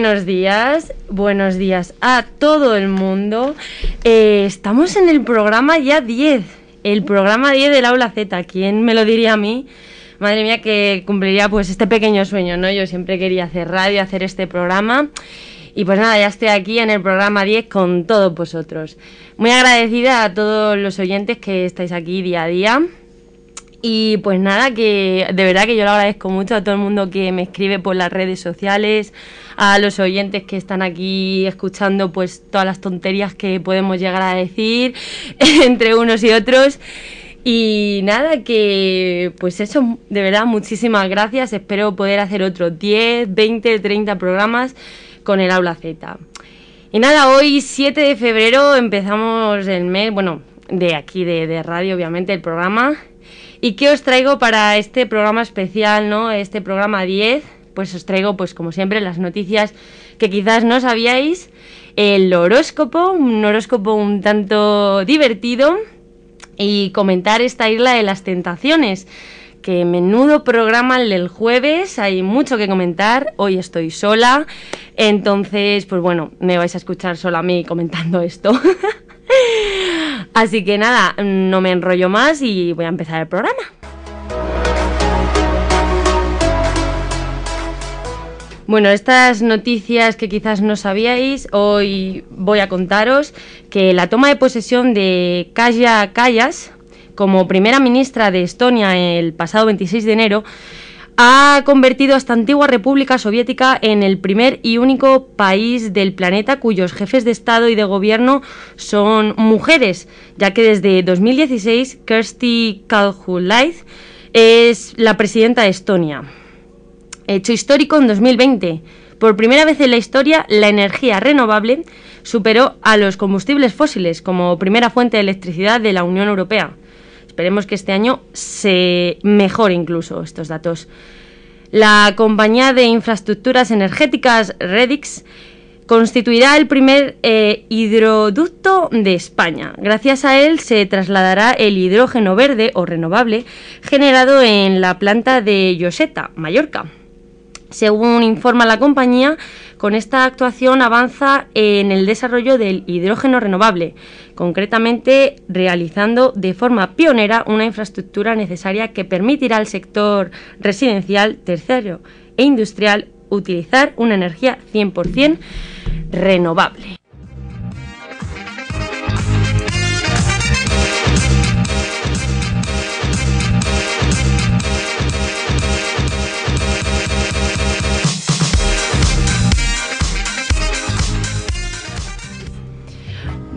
Buenos días, buenos días a todo el mundo. Eh, estamos en el programa ya 10, el programa 10 del Aula Z. ¿Quién me lo diría a mí? Madre mía, que cumpliría pues este pequeño sueño, ¿no? Yo siempre quería hacer radio, hacer este programa. Y pues nada, ya estoy aquí en el programa 10 con todos vosotros. Muy agradecida a todos los oyentes que estáis aquí día a día. Y pues nada, que de verdad que yo lo agradezco mucho a todo el mundo que me escribe por las redes sociales, a los oyentes que están aquí escuchando pues todas las tonterías que podemos llegar a decir (laughs) entre unos y otros. Y nada, que pues eso, de verdad, muchísimas gracias. Espero poder hacer otros 10, 20, 30 programas con el Aula Z. Y nada, hoy 7 de febrero empezamos el mes, bueno, de aquí de, de radio, obviamente, el programa. ¿Y qué os traigo para este programa especial, no? Este programa 10, pues os traigo, pues como siempre, las noticias que quizás no sabíais, el horóscopo, un horóscopo un tanto divertido y comentar esta isla de las tentaciones. Que menudo programa el del jueves, hay mucho que comentar, hoy estoy sola, entonces, pues bueno, me vais a escuchar sola a mí comentando esto. (laughs) (laughs) Así que nada, no me enrollo más y voy a empezar el programa. Bueno, estas noticias que quizás no sabíais, hoy voy a contaros que la toma de posesión de Kaya Kallas como primera ministra de Estonia el pasado 26 de enero ha convertido a esta antigua república soviética en el primer y único país del planeta cuyos jefes de Estado y de Gobierno son mujeres, ya que desde 2016 Kersti Kaljulaid es la presidenta de Estonia. Hecho histórico en 2020. Por primera vez en la historia, la energía renovable superó a los combustibles fósiles como primera fuente de electricidad de la Unión Europea. Esperemos que este año se mejore incluso estos datos. La compañía de infraestructuras energéticas Redix constituirá el primer eh, hidroducto de España. Gracias a él se trasladará el hidrógeno verde o renovable generado en la planta de Lloseta, Mallorca. Según informa la compañía, con esta actuación avanza en el desarrollo del hidrógeno renovable, concretamente realizando de forma pionera una infraestructura necesaria que permitirá al sector residencial, terciario e industrial utilizar una energía 100% renovable.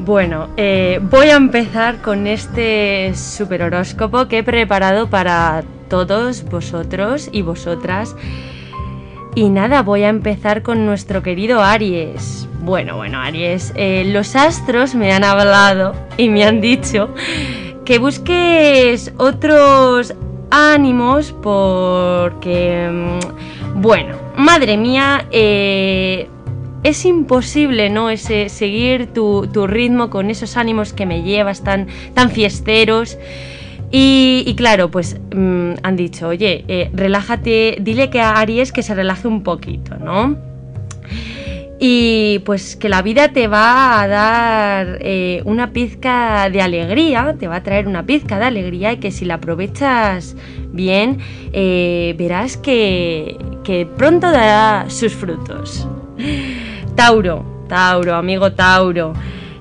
Bueno, eh, voy a empezar con este super horóscopo que he preparado para todos vosotros y vosotras. Y nada, voy a empezar con nuestro querido Aries. Bueno, bueno, Aries, eh, los astros me han hablado y me han dicho que busques otros ánimos porque, mm, bueno, madre mía, eh, es imposible, ¿no? Seguir tu, ritmo con esos ánimos que me llevas tan, fiesteros. Y, claro, pues mm, han dicho, oye, eh, relájate, dile que a Aries que se relaje un poquito, ¿no? y pues que la vida te va a dar eh, una pizca de alegría, te va a traer una pizca de alegría y que si la aprovechas bien, eh, verás que pronto dará sus frutos. Tauro, Tauro, amigo Tauro.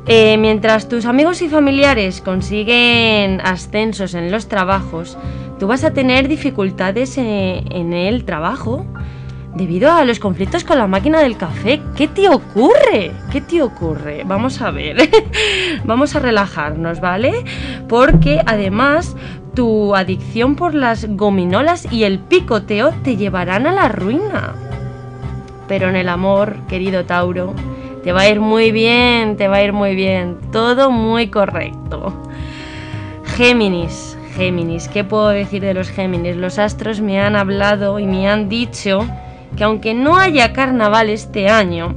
Eh, mientras tus amigos y familiares consiguen ascensos en los trabajos, tú vas a tener dificultades en el trabajo debido a los conflictos con la máquina del café. ¿Qué te ocurre? ¿Qué te ocurre? Vamos a ver. (laughs) Vamos a relajarnos, ¿vale? Porque además tu adicción por las gominolas y el picoteo te llevarán a la ruina. Pero en el amor, querido Tauro, te va a ir muy bien, te va a ir muy bien. Todo muy correcto. Géminis, Géminis, ¿qué puedo decir de los Géminis? Los astros me han hablado y me han dicho que aunque no haya carnaval este año,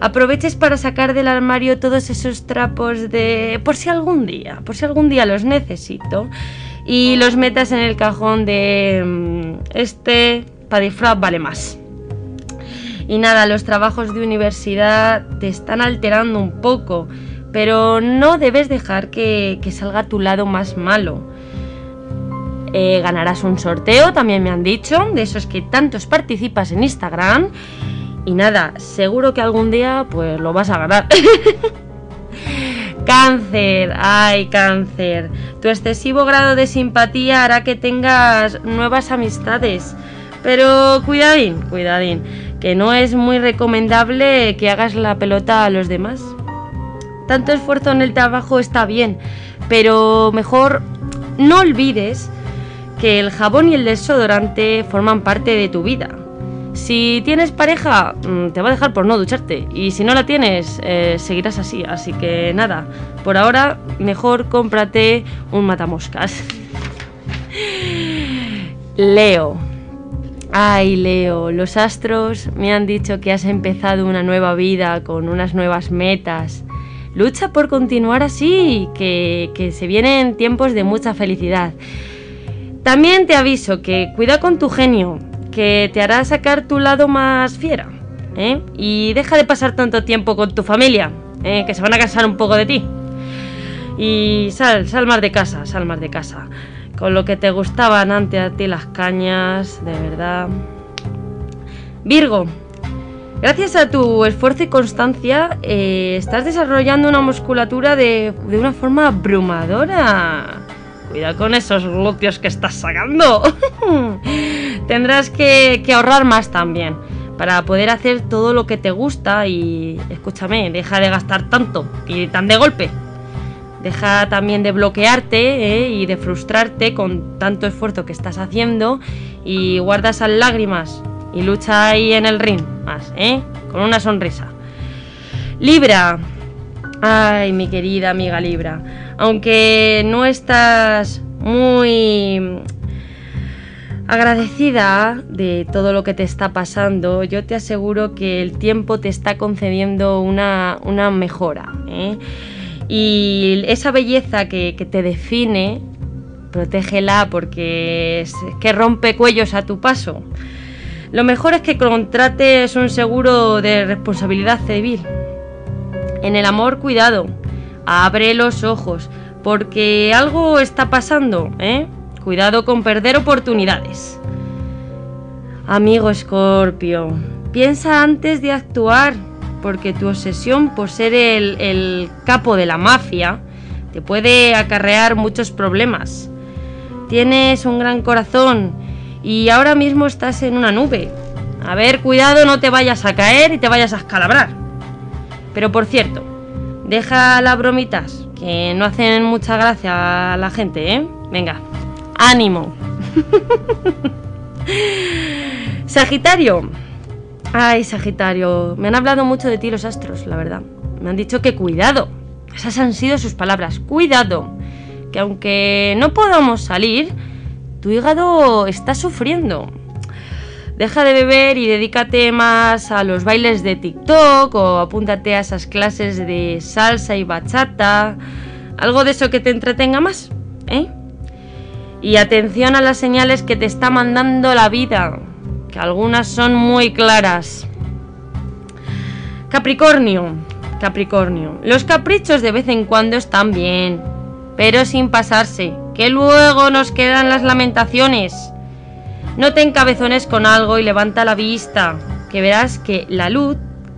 aproveches para sacar del armario todos esos trapos de por si algún día, por si algún día los necesito y los metas en el cajón de mm, este para disfraz vale más. Y nada, los trabajos de universidad te están alterando un poco, pero no debes dejar que, que salga tu lado más malo. Eh, ganarás un sorteo, también me han dicho, de esos que tantos participas en Instagram. Y nada, seguro que algún día pues lo vas a ganar. (laughs) cáncer, ay cáncer. Tu excesivo grado de simpatía hará que tengas nuevas amistades. Pero cuidadín, cuidadín, que no es muy recomendable que hagas la pelota a los demás. Tanto esfuerzo en el trabajo está bien, pero mejor no olvides que el jabón y el desodorante forman parte de tu vida. Si tienes pareja, mm, te va a dejar por no ducharte. Y si no la tienes, eh, seguirás así. Así que nada, por ahora mejor cómprate un matamoscas. (laughs) Leo. Ay, Leo, los astros me han dicho que has empezado una nueva vida con unas nuevas metas. Lucha por continuar así, que, que se vienen tiempos de mucha felicidad. También te aviso que cuida con tu genio, que te hará sacar tu lado más fiera. ¿eh? Y deja de pasar tanto tiempo con tu familia, ¿eh? que se van a cansar un poco de ti. Y sal, sal más de casa, sal más de casa. Con lo que te gustaban antes a ti las cañas, de verdad. Virgo, gracias a tu esfuerzo y constancia, eh, estás desarrollando una musculatura de, de una forma abrumadora. Cuidado con esos glúteos que estás sacando. (laughs) Tendrás que, ahorrar más también para poder hacer todo lo que te gusta y escúchame, deja de gastar tanto y tan de golpe. Deja también de bloquearte ¿eh? y de frustrarte con tanto esfuerzo que estás haciendo y guarda esas lágrimas y lucha ahí en el ring más, ¿eh? Con una sonrisa. Libra. Ay, mi querida amiga Libra aunque no estás muy agradecida de todo lo que te está pasando, yo te aseguro que el tiempo te está concediendo una, mejora. ¿eh? Y esa belleza que, te define, protégela porque que rompe cuellos a tu paso. Lo mejor es que contrates un seguro de responsabilidad civil. En el amor, cuidado abre los ojos, porque algo está pasando, ¿eh? Cuidado con perder oportunidades. Amigo Escorpio, piensa antes de actuar, porque tu obsesión por ser el, el capo de la mafia te puede acarrear muchos problemas. Tienes un gran corazón y ahora mismo estás en una nube. A ver, cuidado, no te vayas a caer y te vayas a escalabrar. Pero por cierto, Deja las bromitas, que no hacen mucha gracia a la gente, ¿eh? Venga, ánimo. (laughs) Sagitario. Ay, Sagitario, me han hablado mucho de ti los astros, la verdad. Me han dicho que cuidado. Esas han sido sus palabras. Cuidado. Que aunque no podamos salir, tu hígado está sufriendo. Deja de beber y dedícate más a los bailes de TikTok o apúntate a esas clases de salsa y bachata. Algo de eso que te entretenga más, ¿eh? Y atención a las señales que te está mandando la vida, que algunas son muy claras. Capricornio, Capricornio. Los caprichos de vez en cuando están bien, pero sin pasarse, que luego nos quedan las lamentaciones. No te encabezones con algo y levanta la vista, que verás que la luz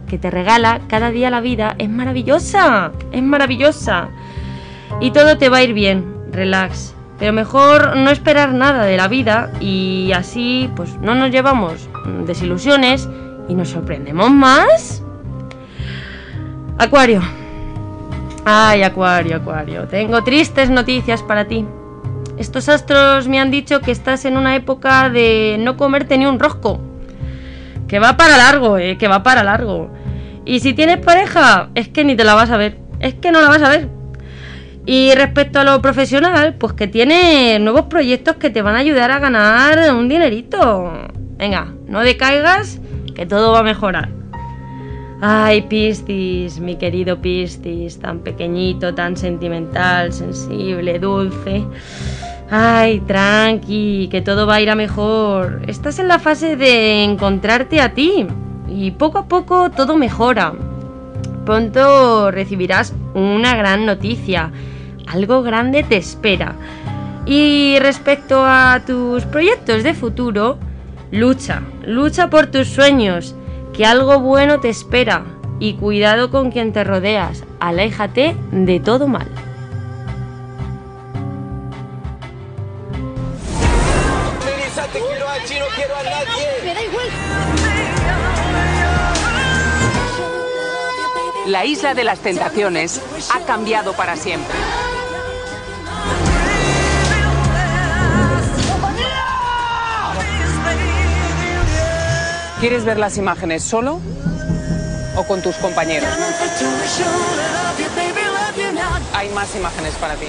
que te regala cada día la vida es maravillosa, es maravillosa. Y todo te va a ir bien, relax. Pero mejor no esperar nada de la vida y así pues no nos llevamos desilusiones y nos sorprendemos más. Acuario. Ay, Acuario, Acuario. Tengo tristes noticias para ti. Estos astros me han dicho que estás en una época de no comerte ni un rosco. Que va para largo, eh, que va para largo. Y si tienes pareja, es que ni te la vas a ver. Es que no la vas a ver. Y respecto a lo profesional, pues que tiene nuevos proyectos que te van a ayudar a ganar un dinerito. Venga, no decaigas, que todo va a mejorar. Ay, Piscis, mi querido Piscis, tan pequeñito, tan sentimental, sensible, dulce. Ay, tranqui, que todo va a ir a mejor. Estás en la fase de encontrarte a ti y poco a poco todo mejora. Pronto recibirás una gran noticia. Algo grande te espera. Y respecto a tus proyectos de futuro, lucha, lucha por tus sueños, que algo bueno te espera. Y cuidado con quien te rodeas, aléjate de todo mal. La isla de las tentaciones ha cambiado para siempre. ¿Quieres ver las imágenes solo o con tus compañeros? Hay más imágenes para ti.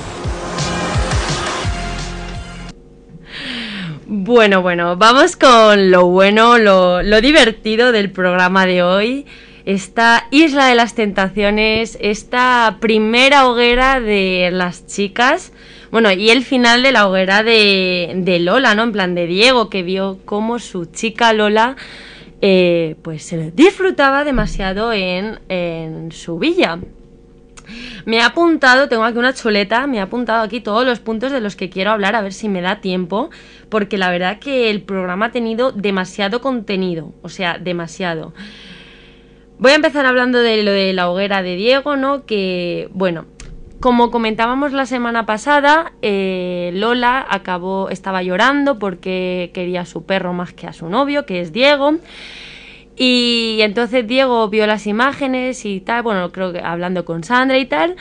Bueno, bueno, vamos con lo bueno, lo, lo divertido del programa de hoy esta Isla de las Tentaciones, esta primera hoguera de las chicas, bueno, y el final de la hoguera de, Lola, ¿no? En plan de Diego, que vio cómo su chica Lola, eh, pues se disfrutaba demasiado en, en su villa. Me he apuntado, tengo aquí una chuleta, me he apuntado aquí todos los puntos de los que quiero hablar, a ver si me da tiempo, porque la verdad que el programa ha tenido demasiado contenido, o sea, demasiado. Voy a empezar hablando de lo de la hoguera de Diego, ¿no? Que, bueno, como comentábamos la semana pasada, eh, Lola acabó, estaba llorando porque quería a su perro más que a su novio, que es Diego. Y entonces Diego vio las imágenes y tal, bueno, creo que hablando con Sandra y tal,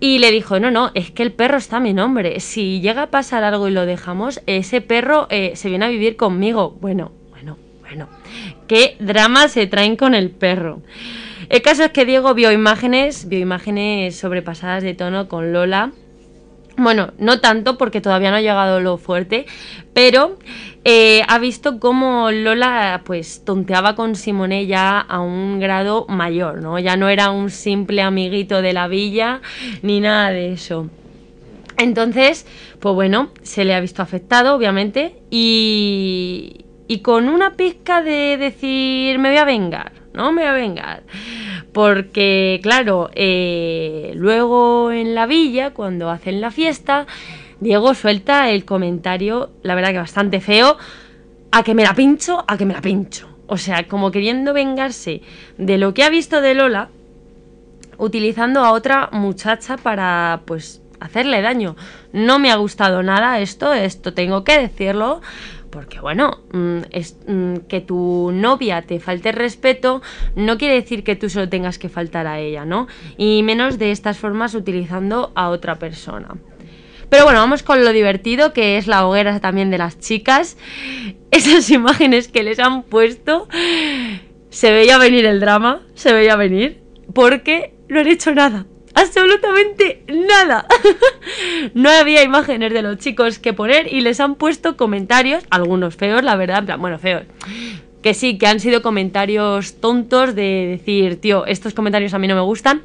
y le dijo, no, no, es que el perro está a mi nombre. Si llega a pasar algo y lo dejamos, ese perro eh, se viene a vivir conmigo. Bueno, bueno, bueno qué drama se traen con el perro. El caso es que Diego vio imágenes, vio imágenes sobrepasadas de tono con Lola. Bueno, no tanto porque todavía no ha llegado lo fuerte, pero eh, ha visto cómo Lola pues tonteaba con Simone ya a un grado mayor, ¿no? Ya no era un simple amiguito de la villa ni nada de eso. Entonces, pues bueno, se le ha visto afectado, obviamente, y, y con una pizca de decir me voy a vengar, ¿no? Me vengar. Porque, claro, eh, luego en la villa, cuando hacen la fiesta, Diego suelta el comentario, la verdad que bastante feo, a que me la pincho, a que me la pincho. O sea, como queriendo vengarse de lo que ha visto de Lola, utilizando a otra muchacha para, pues, hacerle daño. No me ha gustado nada esto, esto tengo que decirlo porque bueno, mm, es, mm, que tu novia te falte respeto no quiere decir que tú solo tengas que faltar a ella, ¿no? Y menos de estas formas utilizando a otra persona. Pero bueno, vamos con lo divertido que es la hoguera también de las chicas. Esas (laughs) imágenes que les han puesto, se veía venir el drama, se veía venir, porque no han hecho nada absolutamente nada. (laughs) no había imágenes de los chicos que poner y les han puesto comentarios, algunos feos, la verdad, bueno, feos. Que sí, que han sido comentarios tontos de decir, tío, estos comentarios a mí no me gustan,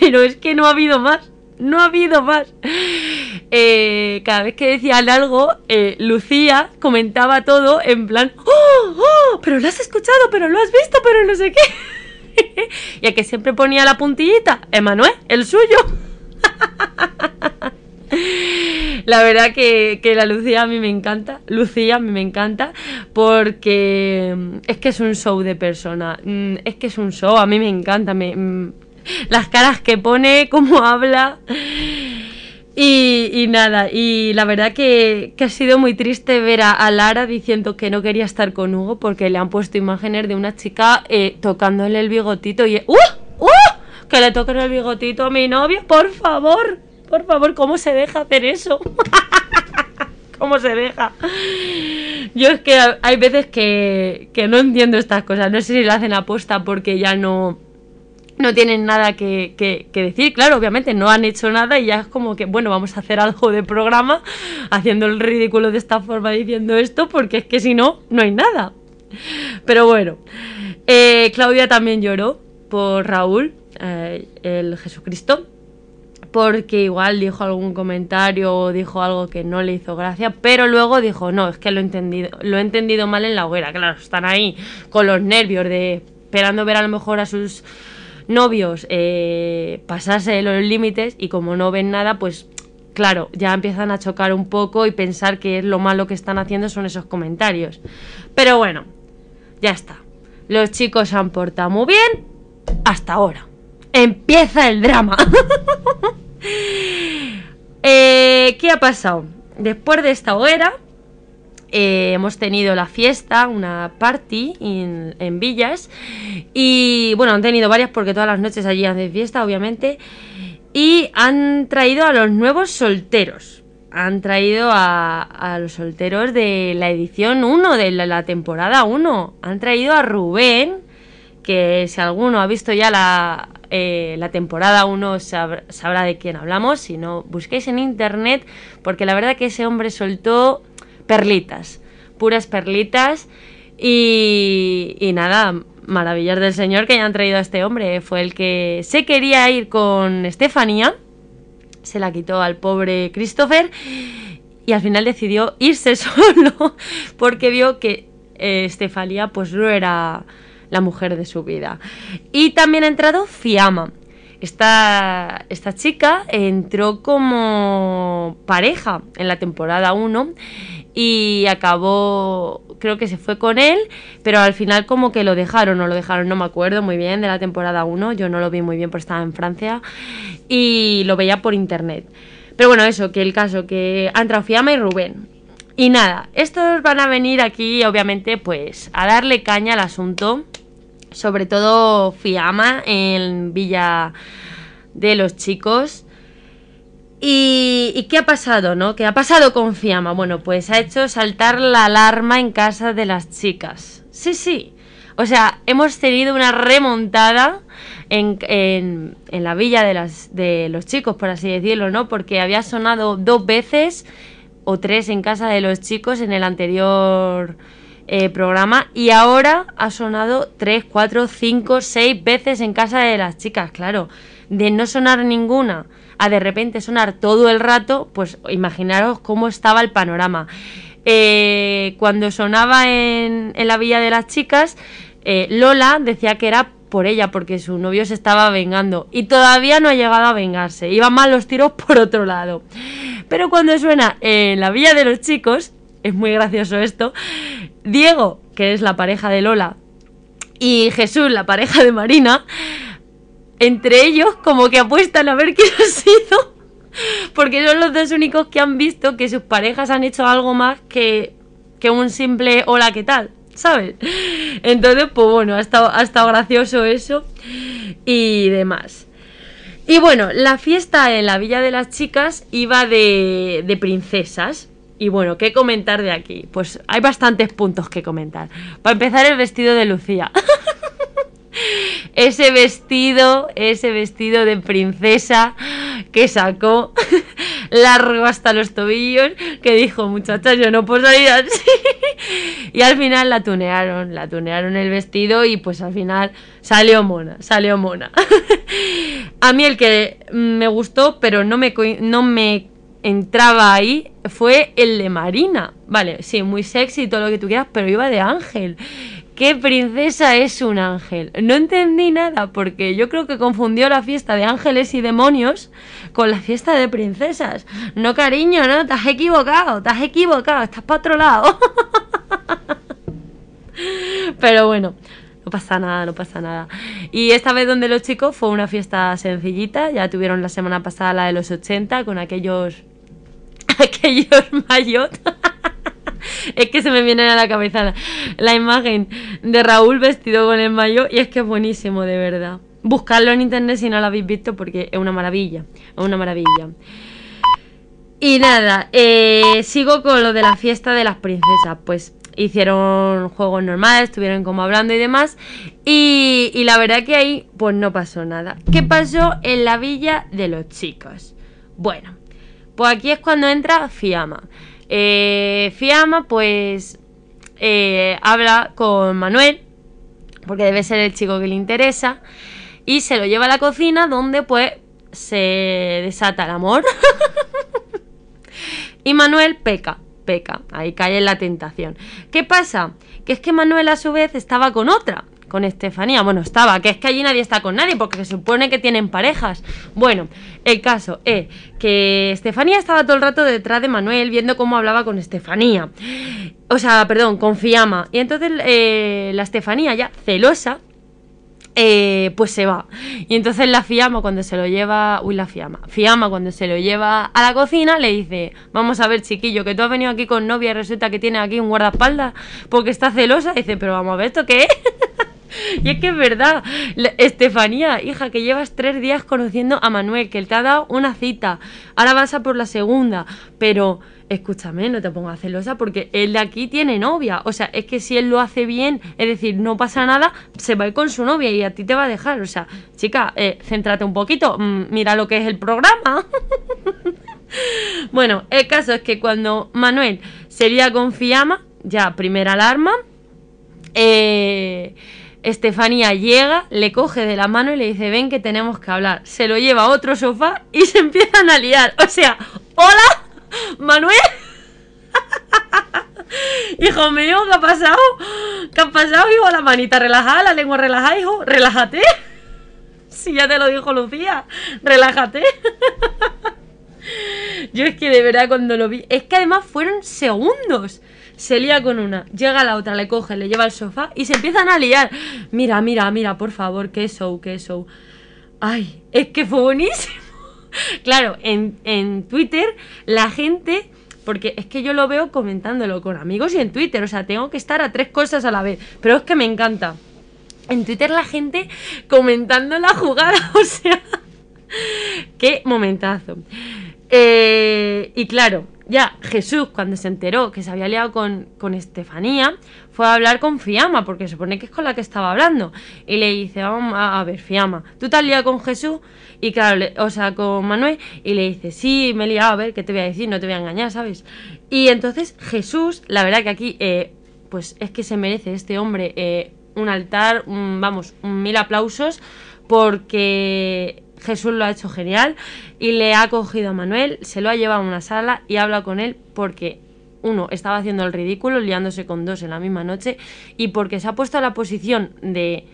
pero es que no ha habido más. No ha habido más. Eh, cada vez que decían algo, eh, Lucía comentaba todo en plan, ¡Oh, oh! Pero lo has escuchado, pero lo has visto, pero no sé qué. (laughs) (laughs) y el que siempre ponía la puntillita, Emanuel, el suyo. (laughs) La verdad que, que, la Lucía a mí me encanta. Lucía a mí me encanta porque mm, es que es un show de persona. Mm, es que es un show, a mí me encanta. Me, mm, las caras que pone, (laughs) cómo habla. Y, nada, y la verdad que, ha sido muy triste ver a, Lara diciendo que no quería estar con Hugo porque le han puesto imágenes de una chica eh, tocándole el bigotito y... ¡Uh! ¡Uh! Que le toquen el bigotito a mi novio, por favor, por favor, ¿cómo se deja hacer eso? (laughs) ¿Cómo se deja? Yo es que hay veces que, que no entiendo estas cosas, no sé si lo hacen aposta porque ya no no tienen nada que, decir, claro, obviamente no han hecho nada y ya es como que, bueno, vamos a hacer algo de programa haciendo el ridículo de esta forma diciendo esto, porque es que si no, no hay nada. Pero bueno, eh, Claudia también lloró por Raúl, eh, el Jesucristo, porque igual dijo algún comentario o dijo algo que no le hizo gracia, pero luego dijo, no, es que lo he entendido, lo he entendido mal en la hoguera, claro, están ahí con los nervios de esperando ver a lo mejor a sus novios eh, pasarse los límites y como no ven nada, pues claro, ya empiezan a chocar un poco y pensar que es lo malo que están haciendo son esos comentarios. Pero bueno, ya está. Los chicos han portado muy bien hasta ahora. Empieza el drama. (laughs) Eh, ¿Qué ha pasado? Después de esta hoguera, eh, hemos tenido la fiesta, una party en, Villas. Y bueno, han tenido varias porque todas las noches allí hacen fiesta, obviamente. Y han traído a los nuevos solteros. Han traído a, los solteros de la edición 1, de la, temporada 1. Han traído a Rubén, que si alguno ha visto ya la, eh, temporada 1 sabrá de quién hablamos. Si no, busquéis en internet, porque la verdad que ese hombre soltó perlitas, puras perlitas. Y, y nada, maravillas del Señor que hayan traído a este hombre. Fue el que se quería ir con Estefanía, se la quitó al pobre Christopher y al final decidió irse (laughs) solo porque vio que eh, Estefanía pues no era la mujer de su vida. Y también ha entrado Fiamma. Esta, esta chica entró como pareja en la temporada 1 y acabó, creo que se fue con él, pero al final como que lo dejaron, o lo dejaron, no me acuerdo muy bien, de la temporada 1, yo no lo vi muy bien porque estaba en Francia y lo veía por internet. Pero bueno, eso, que el caso, que ha entrado Fiamma y Rubén. Y nada, estos van a venir aquí, obviamente, pues a darle caña al asunto, sobre todo Fiamma en Villa de los Chicos ¿Y, qué ha pasado, no? ¿Qué ha pasado con Fiamma? Bueno, pues ha hecho saltar la alarma en casa de las chicas. Sí, sí. O sea, hemos tenido una remontada en, en, la villa de, las, de los chicos, por así decirlo, ¿no? Porque había sonado dos veces o tres en casa de los chicos en el anterior eh, programa y ahora ha sonado tres, cuatro, cinco, seis veces en casa de las chicas, claro. De no sonar ninguna a de repente sonar todo el rato, pues imaginaros cómo estaba el panorama. Eh, cuando sonaba en, la Villa de las Chicas, eh, Lola decía que era por ella, porque su novio se estaba vengando. Y todavía no ha llegado a vengarse. Iban mal los tiros (laughs) por otro lado. Pero cuando suena en la Villa de los Chicos, es muy gracioso esto, Diego, que es la pareja de Lola, y Jesús, la pareja de Marina, entre ellos como que apuestan a ver quién ha sido. Porque son los dos únicos que han visto que sus parejas han hecho algo más que, que un simple hola, ¿qué tal? ¿Sabes? Entonces, pues bueno, ha estado, ha estado gracioso eso y demás. Y bueno, la fiesta en la Villa de las Chicas iba de, de princesas. Y bueno, ¿qué comentar de aquí? Pues hay bastantes puntos que comentar. Para empezar, el vestido de Lucía. (laughs) ese vestido, ese vestido de princesa que sacó (laughs) largo hasta los tobillos, que dijo, muchachas, yo no puedo salir así. y al final la tunearon, la tunearon el vestido y pues al final salió mona, salió mona. (laughs) A mí el que me gustó, pero no me, no me entraba ahí, fue el de Marina. Vale, sí, muy sexy y todo lo que tú quieras, pero iba de ángel ¿Qué princesa es un ángel? No entendí nada porque yo creo que confundió la fiesta de ángeles y demonios con la fiesta de princesas. No, cariño, no, te has equivocado, te has equivocado, estás para otro lado. (laughs) Pero bueno, no pasa nada, no pasa nada. Y esta vez donde los chicos fue una fiesta sencillita, ya tuvieron la semana pasada la de los 80 con aquellos (laughs) aquellos mayot. (laughs) (laughs) es que se me viene a la cabeza la, imagen de Raúl vestido con el mayo y es que es buenísimo, de verdad. Buscarlo en internet si no lo habéis visto porque es una maravilla, es una maravilla. Y nada, eh, sigo con lo de la fiesta de las princesas. Pues hicieron juegos normales, estuvieron como hablando y demás. Y, y, la verdad que ahí pues no pasó nada. ¿Qué pasó en la villa de los chicos? Bueno, pues aquí es cuando entra Fiamma. Eh, Fiamma pues eh, habla con Manuel, porque debe ser el chico que le interesa, y se lo lleva a la cocina donde pues se desata el amor. (laughs) y Manuel peca, peca, ahí cae en la tentación. ¿Qué pasa? Que es que Manuel a su vez estaba con otra, con Estefanía. Bueno, estaba, que es que allí nadie está con nadie porque se supone que tienen parejas. Bueno, el caso es que Estefanía estaba todo el rato detrás de Manuel viendo cómo hablaba con Estefanía. O sea, perdón, con Fiamma. Y entonces eh, la Estefanía ya celosa eh, pues se va. Y entonces la Fiamma cuando se lo lleva, uy la Fiamma, Fiamma cuando se lo lleva a la cocina le dice, vamos a ver chiquillo, que tú has venido aquí con novia y resulta que tiene aquí un guardaespaldas porque está celosa. dice, pero vamos a ver esto qué es. (laughs) (laughs) Y es que es verdad, Estefanía, hija, que llevas tres días conociendo a Manuel, que él te ha dado una cita, ahora vas a por la segunda, pero escúchame, no te pongas celosa porque él de aquí tiene novia. O sea, es que si él lo hace bien, es decir, no pasa nada, se va a ir con su novia y a ti te va a dejar. O sea, chica, eh, céntrate un poquito, mm, mira lo que es el programa. (laughs) bueno, el caso es que cuando Manuel sería con Fiamma, ya primera alarma, eh Estefanía llega, le coge de la mano y le dice, ven que tenemos que hablar. Se lo lleva a otro sofá y se empiezan a liar. O sea, hola, Manuel. (laughs) hijo mío, ¿qué ha pasado? ¿Qué ha pasado, hijo? La manita relajada, la lengua relajada, hijo. Relájate. (laughs) Si ya te lo dijo Lucía, relájate. (laughs) Yo es que de verdad cuando lo vi, es que además fueron segundos se lía con una, llega la otra, le coge, le lleva al sofá y se empiezan a liar. Mira, mira, mira, por favor, qué show, qué show. Ay, es que fue buenísimo. (laughs) claro, en, en Twitter la gente porque es que yo lo veo comentándolo con amigos y en Twitter, o sea, tengo que estar a tres cosas a la vez, pero es que me encanta. En Twitter la gente comentando la jugada, (laughs) o sea, qué momentazo. Eh, y claro, ya Jesús, cuando se enteró que se había liado con, con Estefanía, fue a hablar con Fiamma, porque supone que es con la que estaba hablando. Y le dice, vamos a, ver, Fiamma, ¿tú te has liado con Jesús? Y claro, o sea, con Manuel, y le dice, sí, me he liado, a ver, ¿qué te voy a decir? No te voy a engañar, ¿sabes? Y entonces Jesús, la verdad que aquí, eh, pues es que se merece este hombre eh, un altar, vamos, un mil aplausos, porque Jesús lo ha hecho genial y le ha cogido a Manuel, se lo ha llevado a una sala y habla con él porque uno estaba haciendo el ridículo liándose con dos en la misma noche y porque se ha puesto a la posición de,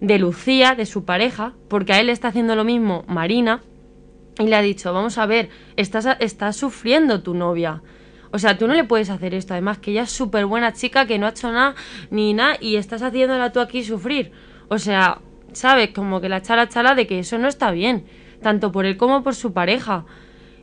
de Lucía, de su pareja, porque a él está haciendo lo mismo Marina y le ha dicho, vamos a ver, estás, estás sufriendo tu novia. O sea, tú no le puedes hacer esto. Además, que ella es súper buena chica, que no ha hecho nada ni nada, y estás haciéndola tú aquí sufrir. O sea, ¿sabes? Como que la chala chala de que eso no está bien, tanto por él como por su pareja.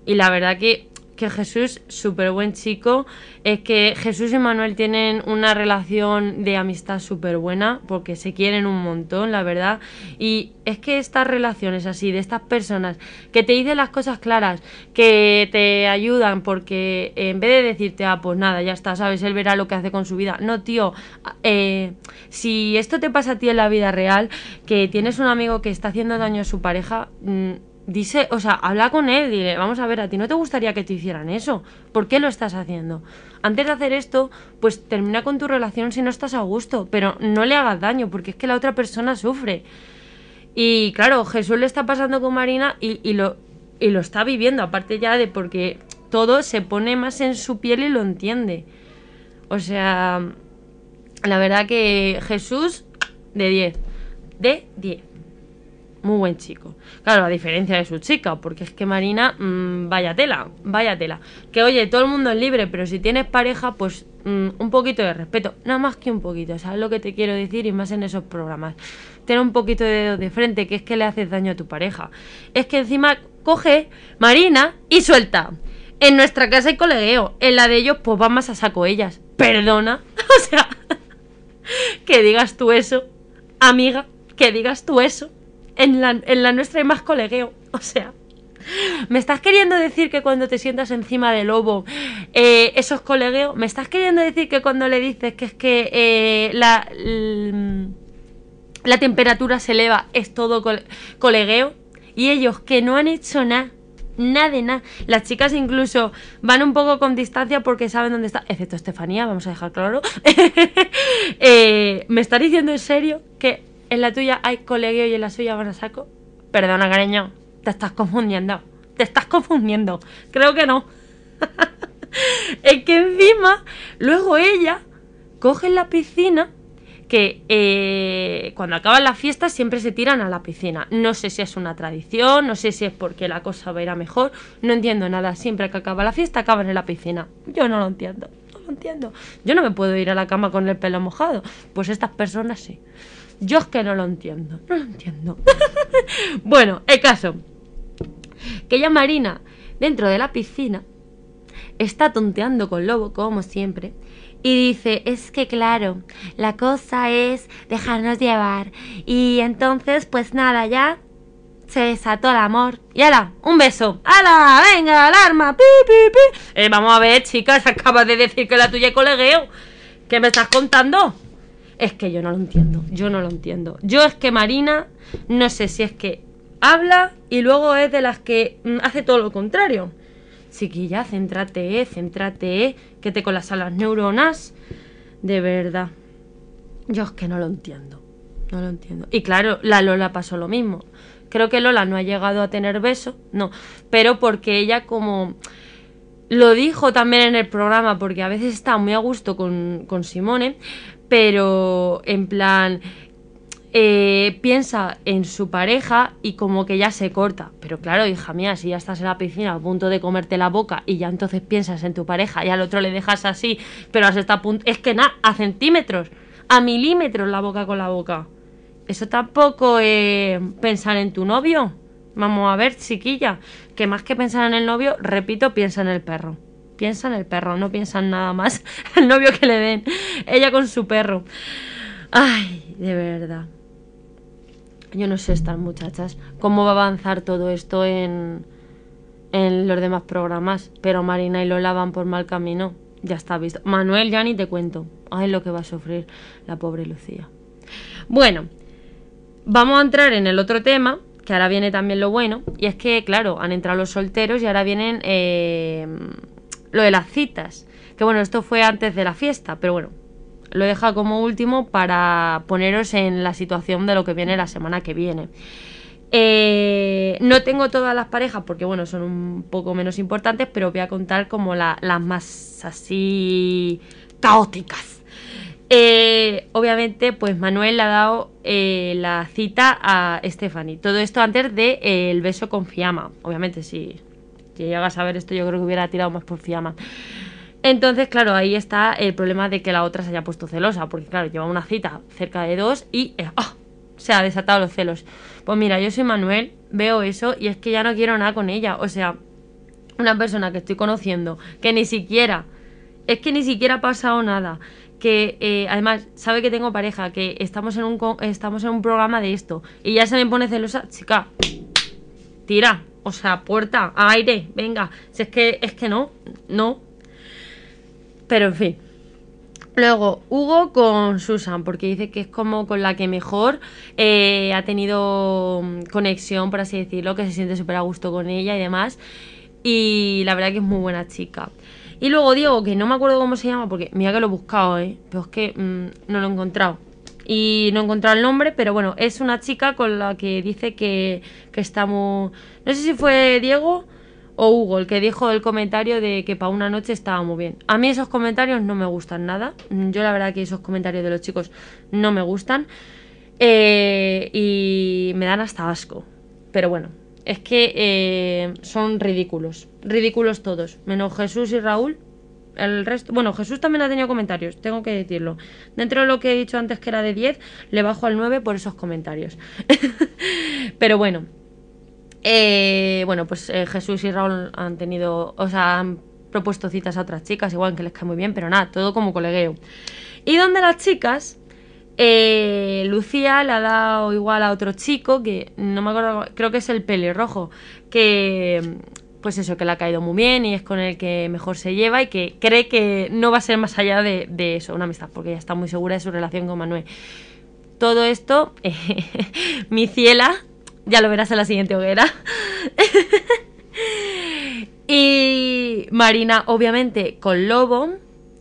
Y la verdad que que Jesús, súper buen chico, es que Jesús y Manuel tienen una relación de amistad súper buena, porque se quieren un montón, la verdad. Y es que estas relaciones así, de estas personas que te dicen las cosas claras, que te ayudan, porque en vez de decirte, ah, pues nada, ya está, sabes, él verá lo que hace con su vida. No, tío, eh, si esto te pasa a ti en la vida real, que tienes un amigo que está haciendo daño a su pareja, mm, dice, o sea, habla con él, dile, vamos a ver, a ti no te gustaría que te hicieran eso, ¿por qué lo estás haciendo? Antes de hacer esto, pues termina con tu relación si no estás a gusto, pero no le hagas daño, porque es que la otra persona sufre. Y claro, Jesús le está pasando con Marina y, lo, y lo está viviendo, aparte ya de porque todo se pone más en su piel y lo entiende. O sea, La verdad que Jesús, de 10. De 10. Muy buen chico. Claro, a diferencia de su chica, porque es que Marina, mm, vaya tela, vaya tela. Que oye, todo el mundo es libre, pero si tienes pareja, pues mm, un poquito de respeto. Nada más que un poquito, ¿sabes lo que te quiero decir? Y más en esos programas. Tener un poquito de dedo de frente, que es que le haces daño a tu pareja. Es que encima coge Marina y suelta. En nuestra casa hay colegueo. En la de ellos, pues van más a saco ellas. Perdona. (laughs) O sea, (laughs) que digas tú eso, amiga, que digas tú eso. En la, en la nuestra hay más colegueo. (laughs) O sea, ¿me estás queriendo decir que cuando te sientas encima del lobo, eh, eso es colegueo? ¿Me estás queriendo decir que cuando le dices que es que eh, la, la temperatura se eleva es todo col- colegueo? Y ellos que no han hecho nada. Nada de nada. Las chicas incluso van un poco con distancia porque saben dónde está. Excepto Estefanía, vamos a dejar claro. (laughs) Eh, ¿Me estás diciendo en serio que en la tuya hay colegueo y en la suya van a saco? Perdona, cariño. Te estás confundiendo. Te estás confundiendo. Creo que no. (laughs) es que encima, luego ella coge en la piscina que eh, cuando acaban las fiestas siempre se tiran a la piscina. No sé si es una tradición, no sé si es porque la cosa va a ir a mejor, no entiendo nada. Siempre que acaba la fiesta acaban en la piscina. Yo no lo entiendo, no lo entiendo. Yo no me puedo ir a la cama con el pelo mojado. Pues estas personas sí. Yo es que no lo entiendo, no lo entiendo. (laughs) bueno, el caso. Que ella Marina, dentro de la piscina, está tonteando con Lobo, como siempre, y dice, es que claro, la cosa es dejarnos llevar. Y entonces, pues nada, ya se desató el amor. Y ala, un beso. ¡Hala! ¡Venga, alarma! ¡Pi, pi, pi! Eh, vamos a ver, chicas, acabas de decir que la tuya es colegueo. ¿Qué me estás contando? Es que yo no lo entiendo, yo no lo entiendo. Yo es que Marina, no sé si es que habla y luego es de las que mm, hace todo lo contrario. Chiquilla, céntrate, céntrate, que te colapsan las neuronas. De verdad. Yo es que no lo entiendo. No lo entiendo. Y claro, la Lola pasó lo mismo. Creo que Lola no ha llegado a tener beso, no. Pero porque ella como... Lo dijo también en el programa, porque a veces está muy a gusto con, con Simone, pero en plan, eh, piensa en su pareja y como que ya se corta. Pero claro, hija mía, si ya estás en la piscina a punto de comerte la boca y ya entonces piensas en tu pareja y al otro le dejas así, pero has estado a punto... Es que nada, a centímetros, a milímetros la boca con la boca. Eso tampoco es pensar en tu novio. Vamos a ver, chiquilla, que más que pensar en el novio, repito, piensa en el perro. Piensa en el perro, no piensa en nada más. (laughs) El novio que le den. Ella con su perro. Ay, de verdad. Yo no sé estas muchachas cómo va a avanzar todo esto en, en los demás programas, pero Marina y Lola van por mal camino. Ya está visto. Manuel ya ni te cuento. Ay, lo que va a sufrir la pobre Lucía. Bueno, vamos a entrar en el otro tema, que ahora viene también lo bueno, y es que, claro, han entrado los solteros y ahora vienen eh, lo de las citas. Que bueno, esto fue antes de la fiesta, pero bueno, lo he dejado como último para poneros en la situación de lo que viene la semana que viene. Eh, no tengo todas las parejas porque, bueno, son un poco menos importantes, pero voy a contar como la- las más así caóticas. Eh, obviamente, pues Manuel le ha dado eh, la cita a Stephanie. Todo esto antes del de, eh, el beso con Fiamma. Obviamente, si, si llegas a ver esto, yo creo que hubiera tirado más por Fiamma. Entonces, claro, ahí está el problema de que la otra se haya puesto celosa, porque claro, lleva una cita cerca de dos y ¡ah! se ha desatado los celos. Pues mira, yo soy Manuel, veo eso y es que ya no quiero nada con ella. O sea, una persona que estoy conociendo, que ni siquiera, es que ni siquiera ha pasado nada, que eh, además sabe que tengo pareja, que estamos en, un, estamos en un programa de esto y ya se me pone celosa, chica, tira, o sea, puerta, aire, venga, si es que, es que no, no, pero en fin. Luego, Hugo con Susan, porque dice que es como con la que mejor eh, ha tenido mm, conexión, por así decirlo, que se siente súper a gusto con ella y demás. Y la verdad que es muy buena chica. Y luego Diego, que no me acuerdo cómo se llama, porque mira que lo he buscado, ¿eh? Pero es que mm, no lo he encontrado. Y no he encontrado el nombre, pero bueno, es una chica con la que dice que, que está muy... No sé si fue Diego O Hugo, el que dijo el comentario de que para una noche estaba muy bien. A mí esos comentarios no me gustan nada. Yo la verdad que esos comentarios de los chicos no me gustan. Eh, y me dan hasta asco. Pero bueno, es que eh, son ridículos. Ridículos todos. Menos Jesús y Raúl. El resto, bueno, Jesús también ha tenido comentarios, tengo que decirlo. Dentro de lo que he dicho antes que era de 10, le bajo al 9 por esos comentarios. (laughs) Pero bueno, eh, bueno, pues eh, Jesús y Raúl han tenido, o sea, han propuesto citas a otras chicas, igual que les cae muy bien, pero nada, todo como colegueo. Y donde las chicas, eh, Lucía le ha dado igual a otro chico, que no me acuerdo, creo que es el pelirrojo, que pues eso, que le ha caído muy bien y es con el que mejor se lleva y que cree que no va a ser más allá de, de eso, una amistad, porque ella está muy segura de su relación con Manuel. Todo esto, (laughs) mi ciela, ya lo verás en la siguiente hoguera. (laughs) y Marina, obviamente, con Lobo,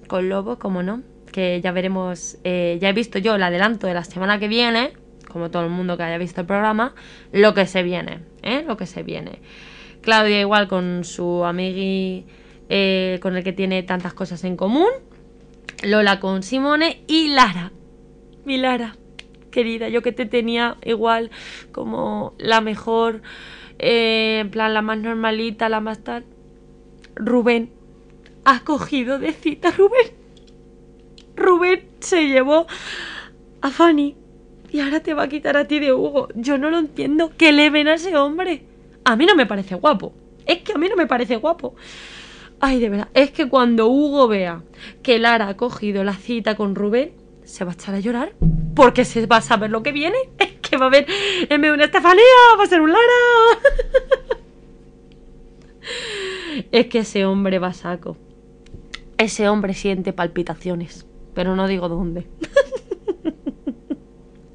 con Lobo, como no, que ya veremos, eh, ya he visto yo el adelanto de la semana que viene, como todo el mundo que haya visto el programa, lo que se viene, ¿eh? Lo que se viene. Claudia igual con su amigui eh, con el que tiene tantas cosas en común. Lola con Simone y Lara. Mi Lara, querida, yo que te tenía igual como la mejor, eh, en plan la más normalita, la más tal. Rubén, ha cogido de cita Rubén. Rubén se llevó a Fanny y ahora te va a quitar a ti de Hugo. Yo no lo entiendo. ¿Qué le ven a ese hombre? A mí no me parece guapo. Es que a mí no me parece guapo. Ay, de verdad. Es que cuando Hugo vea que Lara ha cogido la cita con Rubén, se va a echar a llorar. Porque se va a saber lo que viene. (laughs) Es que va a haber en vez de una Estefanía, va a ser un Lara. (laughs) es que ese hombre va a saco. Ese hombre siente palpitaciones. Pero no digo dónde.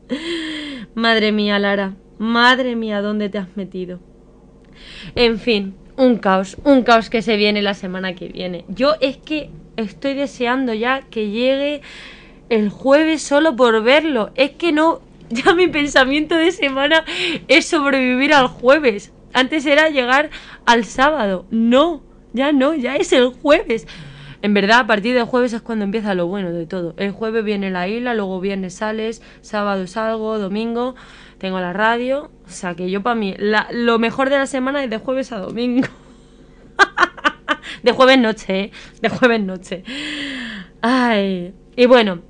(laughs) Madre mía, Lara. Madre mía, ¿dónde te has metido? En fin, un caos, un caos que se viene la semana que viene. Yo es que estoy deseando ya que llegue el jueves solo por verlo. Es que no, (laughs) ya mi pensamiento de semana es sobrevivir al jueves. Antes era llegar al sábado. No, ya no, ya es el jueves. En verdad, a partir del jueves es cuando empieza lo bueno de todo. El jueves viene la isla, luego viernes sales, sábado salgo, domingo tengo la radio. O sea que yo para mí, lo mejor de la semana es de jueves a domingo. (laughs) de jueves noche, ¿eh? De jueves noche. Ay. Y bueno,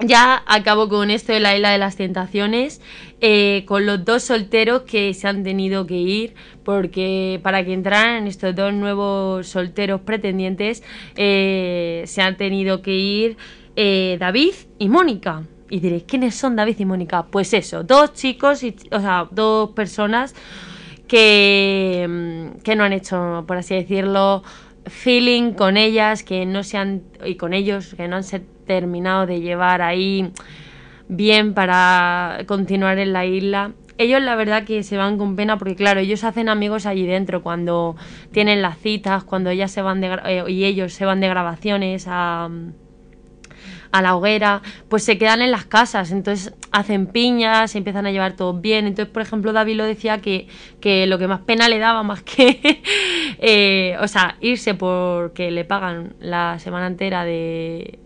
ya acabo con esto de la isla de las tentaciones, eh, con los dos solteros que se han tenido que ir, porque para que entraran estos dos nuevos solteros pretendientes, eh, se han tenido que ir eh, David y Mónica. Y diréis, ¿quiénes son David y Mónica? Pues eso, dos chicos, y, o sea, dos personas que, mm, que no han hecho, por así decirlo, feeling con ellas, que no se han, y con ellos, que no han se terminado de llevar ahí bien para continuar en la isla. Ellos la verdad que se van con pena porque claro, ellos hacen amigos allí dentro cuando tienen las citas, cuando ellas se van de, eh, y ellos se van de grabaciones a a la hoguera, pues se quedan en las casas, entonces hacen piñas, se empiezan a llevar todos bien. Entonces, por ejemplo, David lo decía que, que lo que más pena le daba, (laughs) más que, eh, o sea, irse porque le pagan la semana entera de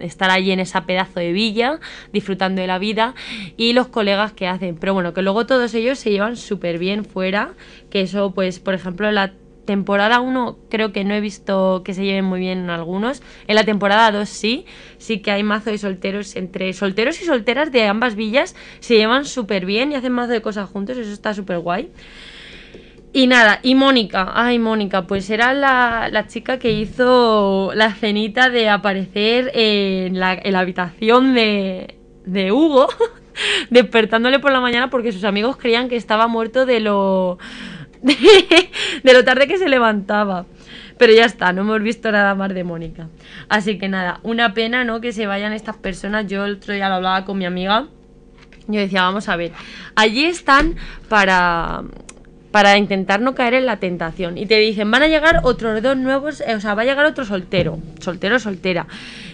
estar allí en esa pedazo de villa, disfrutando de la vida, y los colegas que hacen. Pero bueno, que luego todos ellos se llevan súper bien fuera, que eso, pues, por ejemplo, la temporada 1 creo que no he visto que se lleven muy bien en algunos. En la temporada 2 sí, sí que hay mazo de solteros, entre solteros y solteras de ambas villas se llevan súper bien y hacen mazo de cosas juntos, eso está súper guay. Y nada, y Mónica, ay Mónica, pues era la, la chica que hizo la cenita de aparecer en la, en la habitación de, de Hugo, (laughs) despertándole por la mañana porque sus amigos creían que estaba muerto de lo, (laughs) de, lo tarde que se levantaba. Pero ya está, no hemos visto nada más de Mónica. Así que nada, una pena, ¿no? Que se vayan estas personas. Yo el otro día lo hablaba con mi amiga. Yo decía, vamos a ver, allí están para, para intentar no caer en la tentación. Y te dicen, van a llegar otros dos nuevos, eh, o sea, va a llegar otro soltero, soltero, soltera.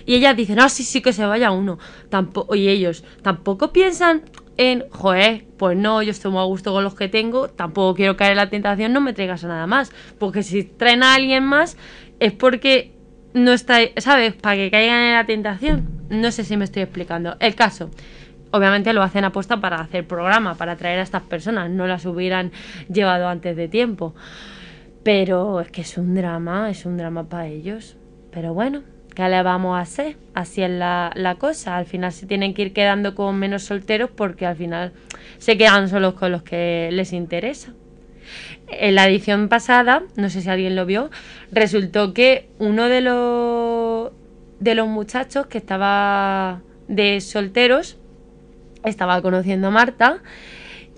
Y ellas dicen, ah, sí, sí, que se vaya uno. Tampoco, y ellos, tampoco piensan en, joder, pues no, yo estoy muy a gusto con los que tengo, tampoco quiero caer en la tentación, no me traigas a nada más. Porque si traen a alguien más es porque no está, ¿sabes? Para que caigan en la tentación. No sé si me estoy explicando. El caso, obviamente lo hacen apuesta para hacer programa, para atraer a estas personas, no las hubieran llevado antes de tiempo. Pero es que es un drama, es un drama para ellos. Pero bueno, ¿qué le vamos a hacer? Así es la, la, cosa. Al final se tienen que ir quedando con menos solteros porque al final se quedan solos con los que les interesa. En la edición pasada, no sé si alguien lo vio, resultó que uno de los, de los muchachos que estaba de solteros estaba conociendo a Marta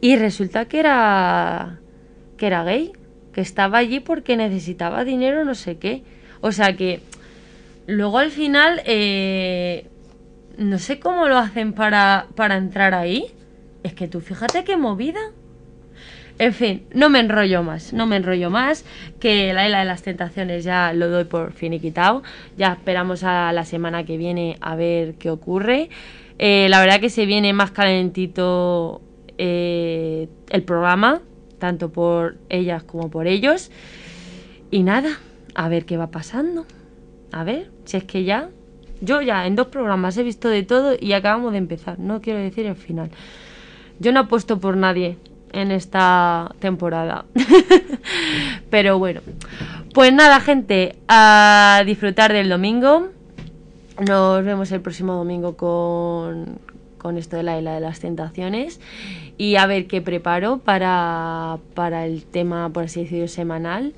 y resulta que era que era gay, que estaba allí porque necesitaba dinero, no sé qué. O sea que luego al final eh, no sé cómo lo hacen para, para entrar ahí. Es que tú fíjate qué movida. En fin, no me enrollo más, no me enrollo más, que la isla de las tentaciones ya lo doy por finiquitado, ya esperamos a la semana que viene a ver qué ocurre. Eh, la verdad que se viene más calentito eh, el programa, tanto por ellas como por ellos. Y nada, a ver qué va pasando. A ver, si es que ya, yo ya en dos programas he visto de todo y acabamos de empezar, no quiero decir el final. Yo no apuesto por nadie en esta temporada. (laughs) Pero bueno, pues nada gente, a disfrutar del domingo. Nos vemos el próximo domingo con, con esto de la de las tentaciones y a ver qué preparo para, para el tema, por así decirlo, semanal.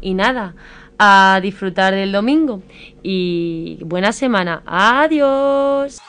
Y nada, a disfrutar del domingo y buena semana. Adiós.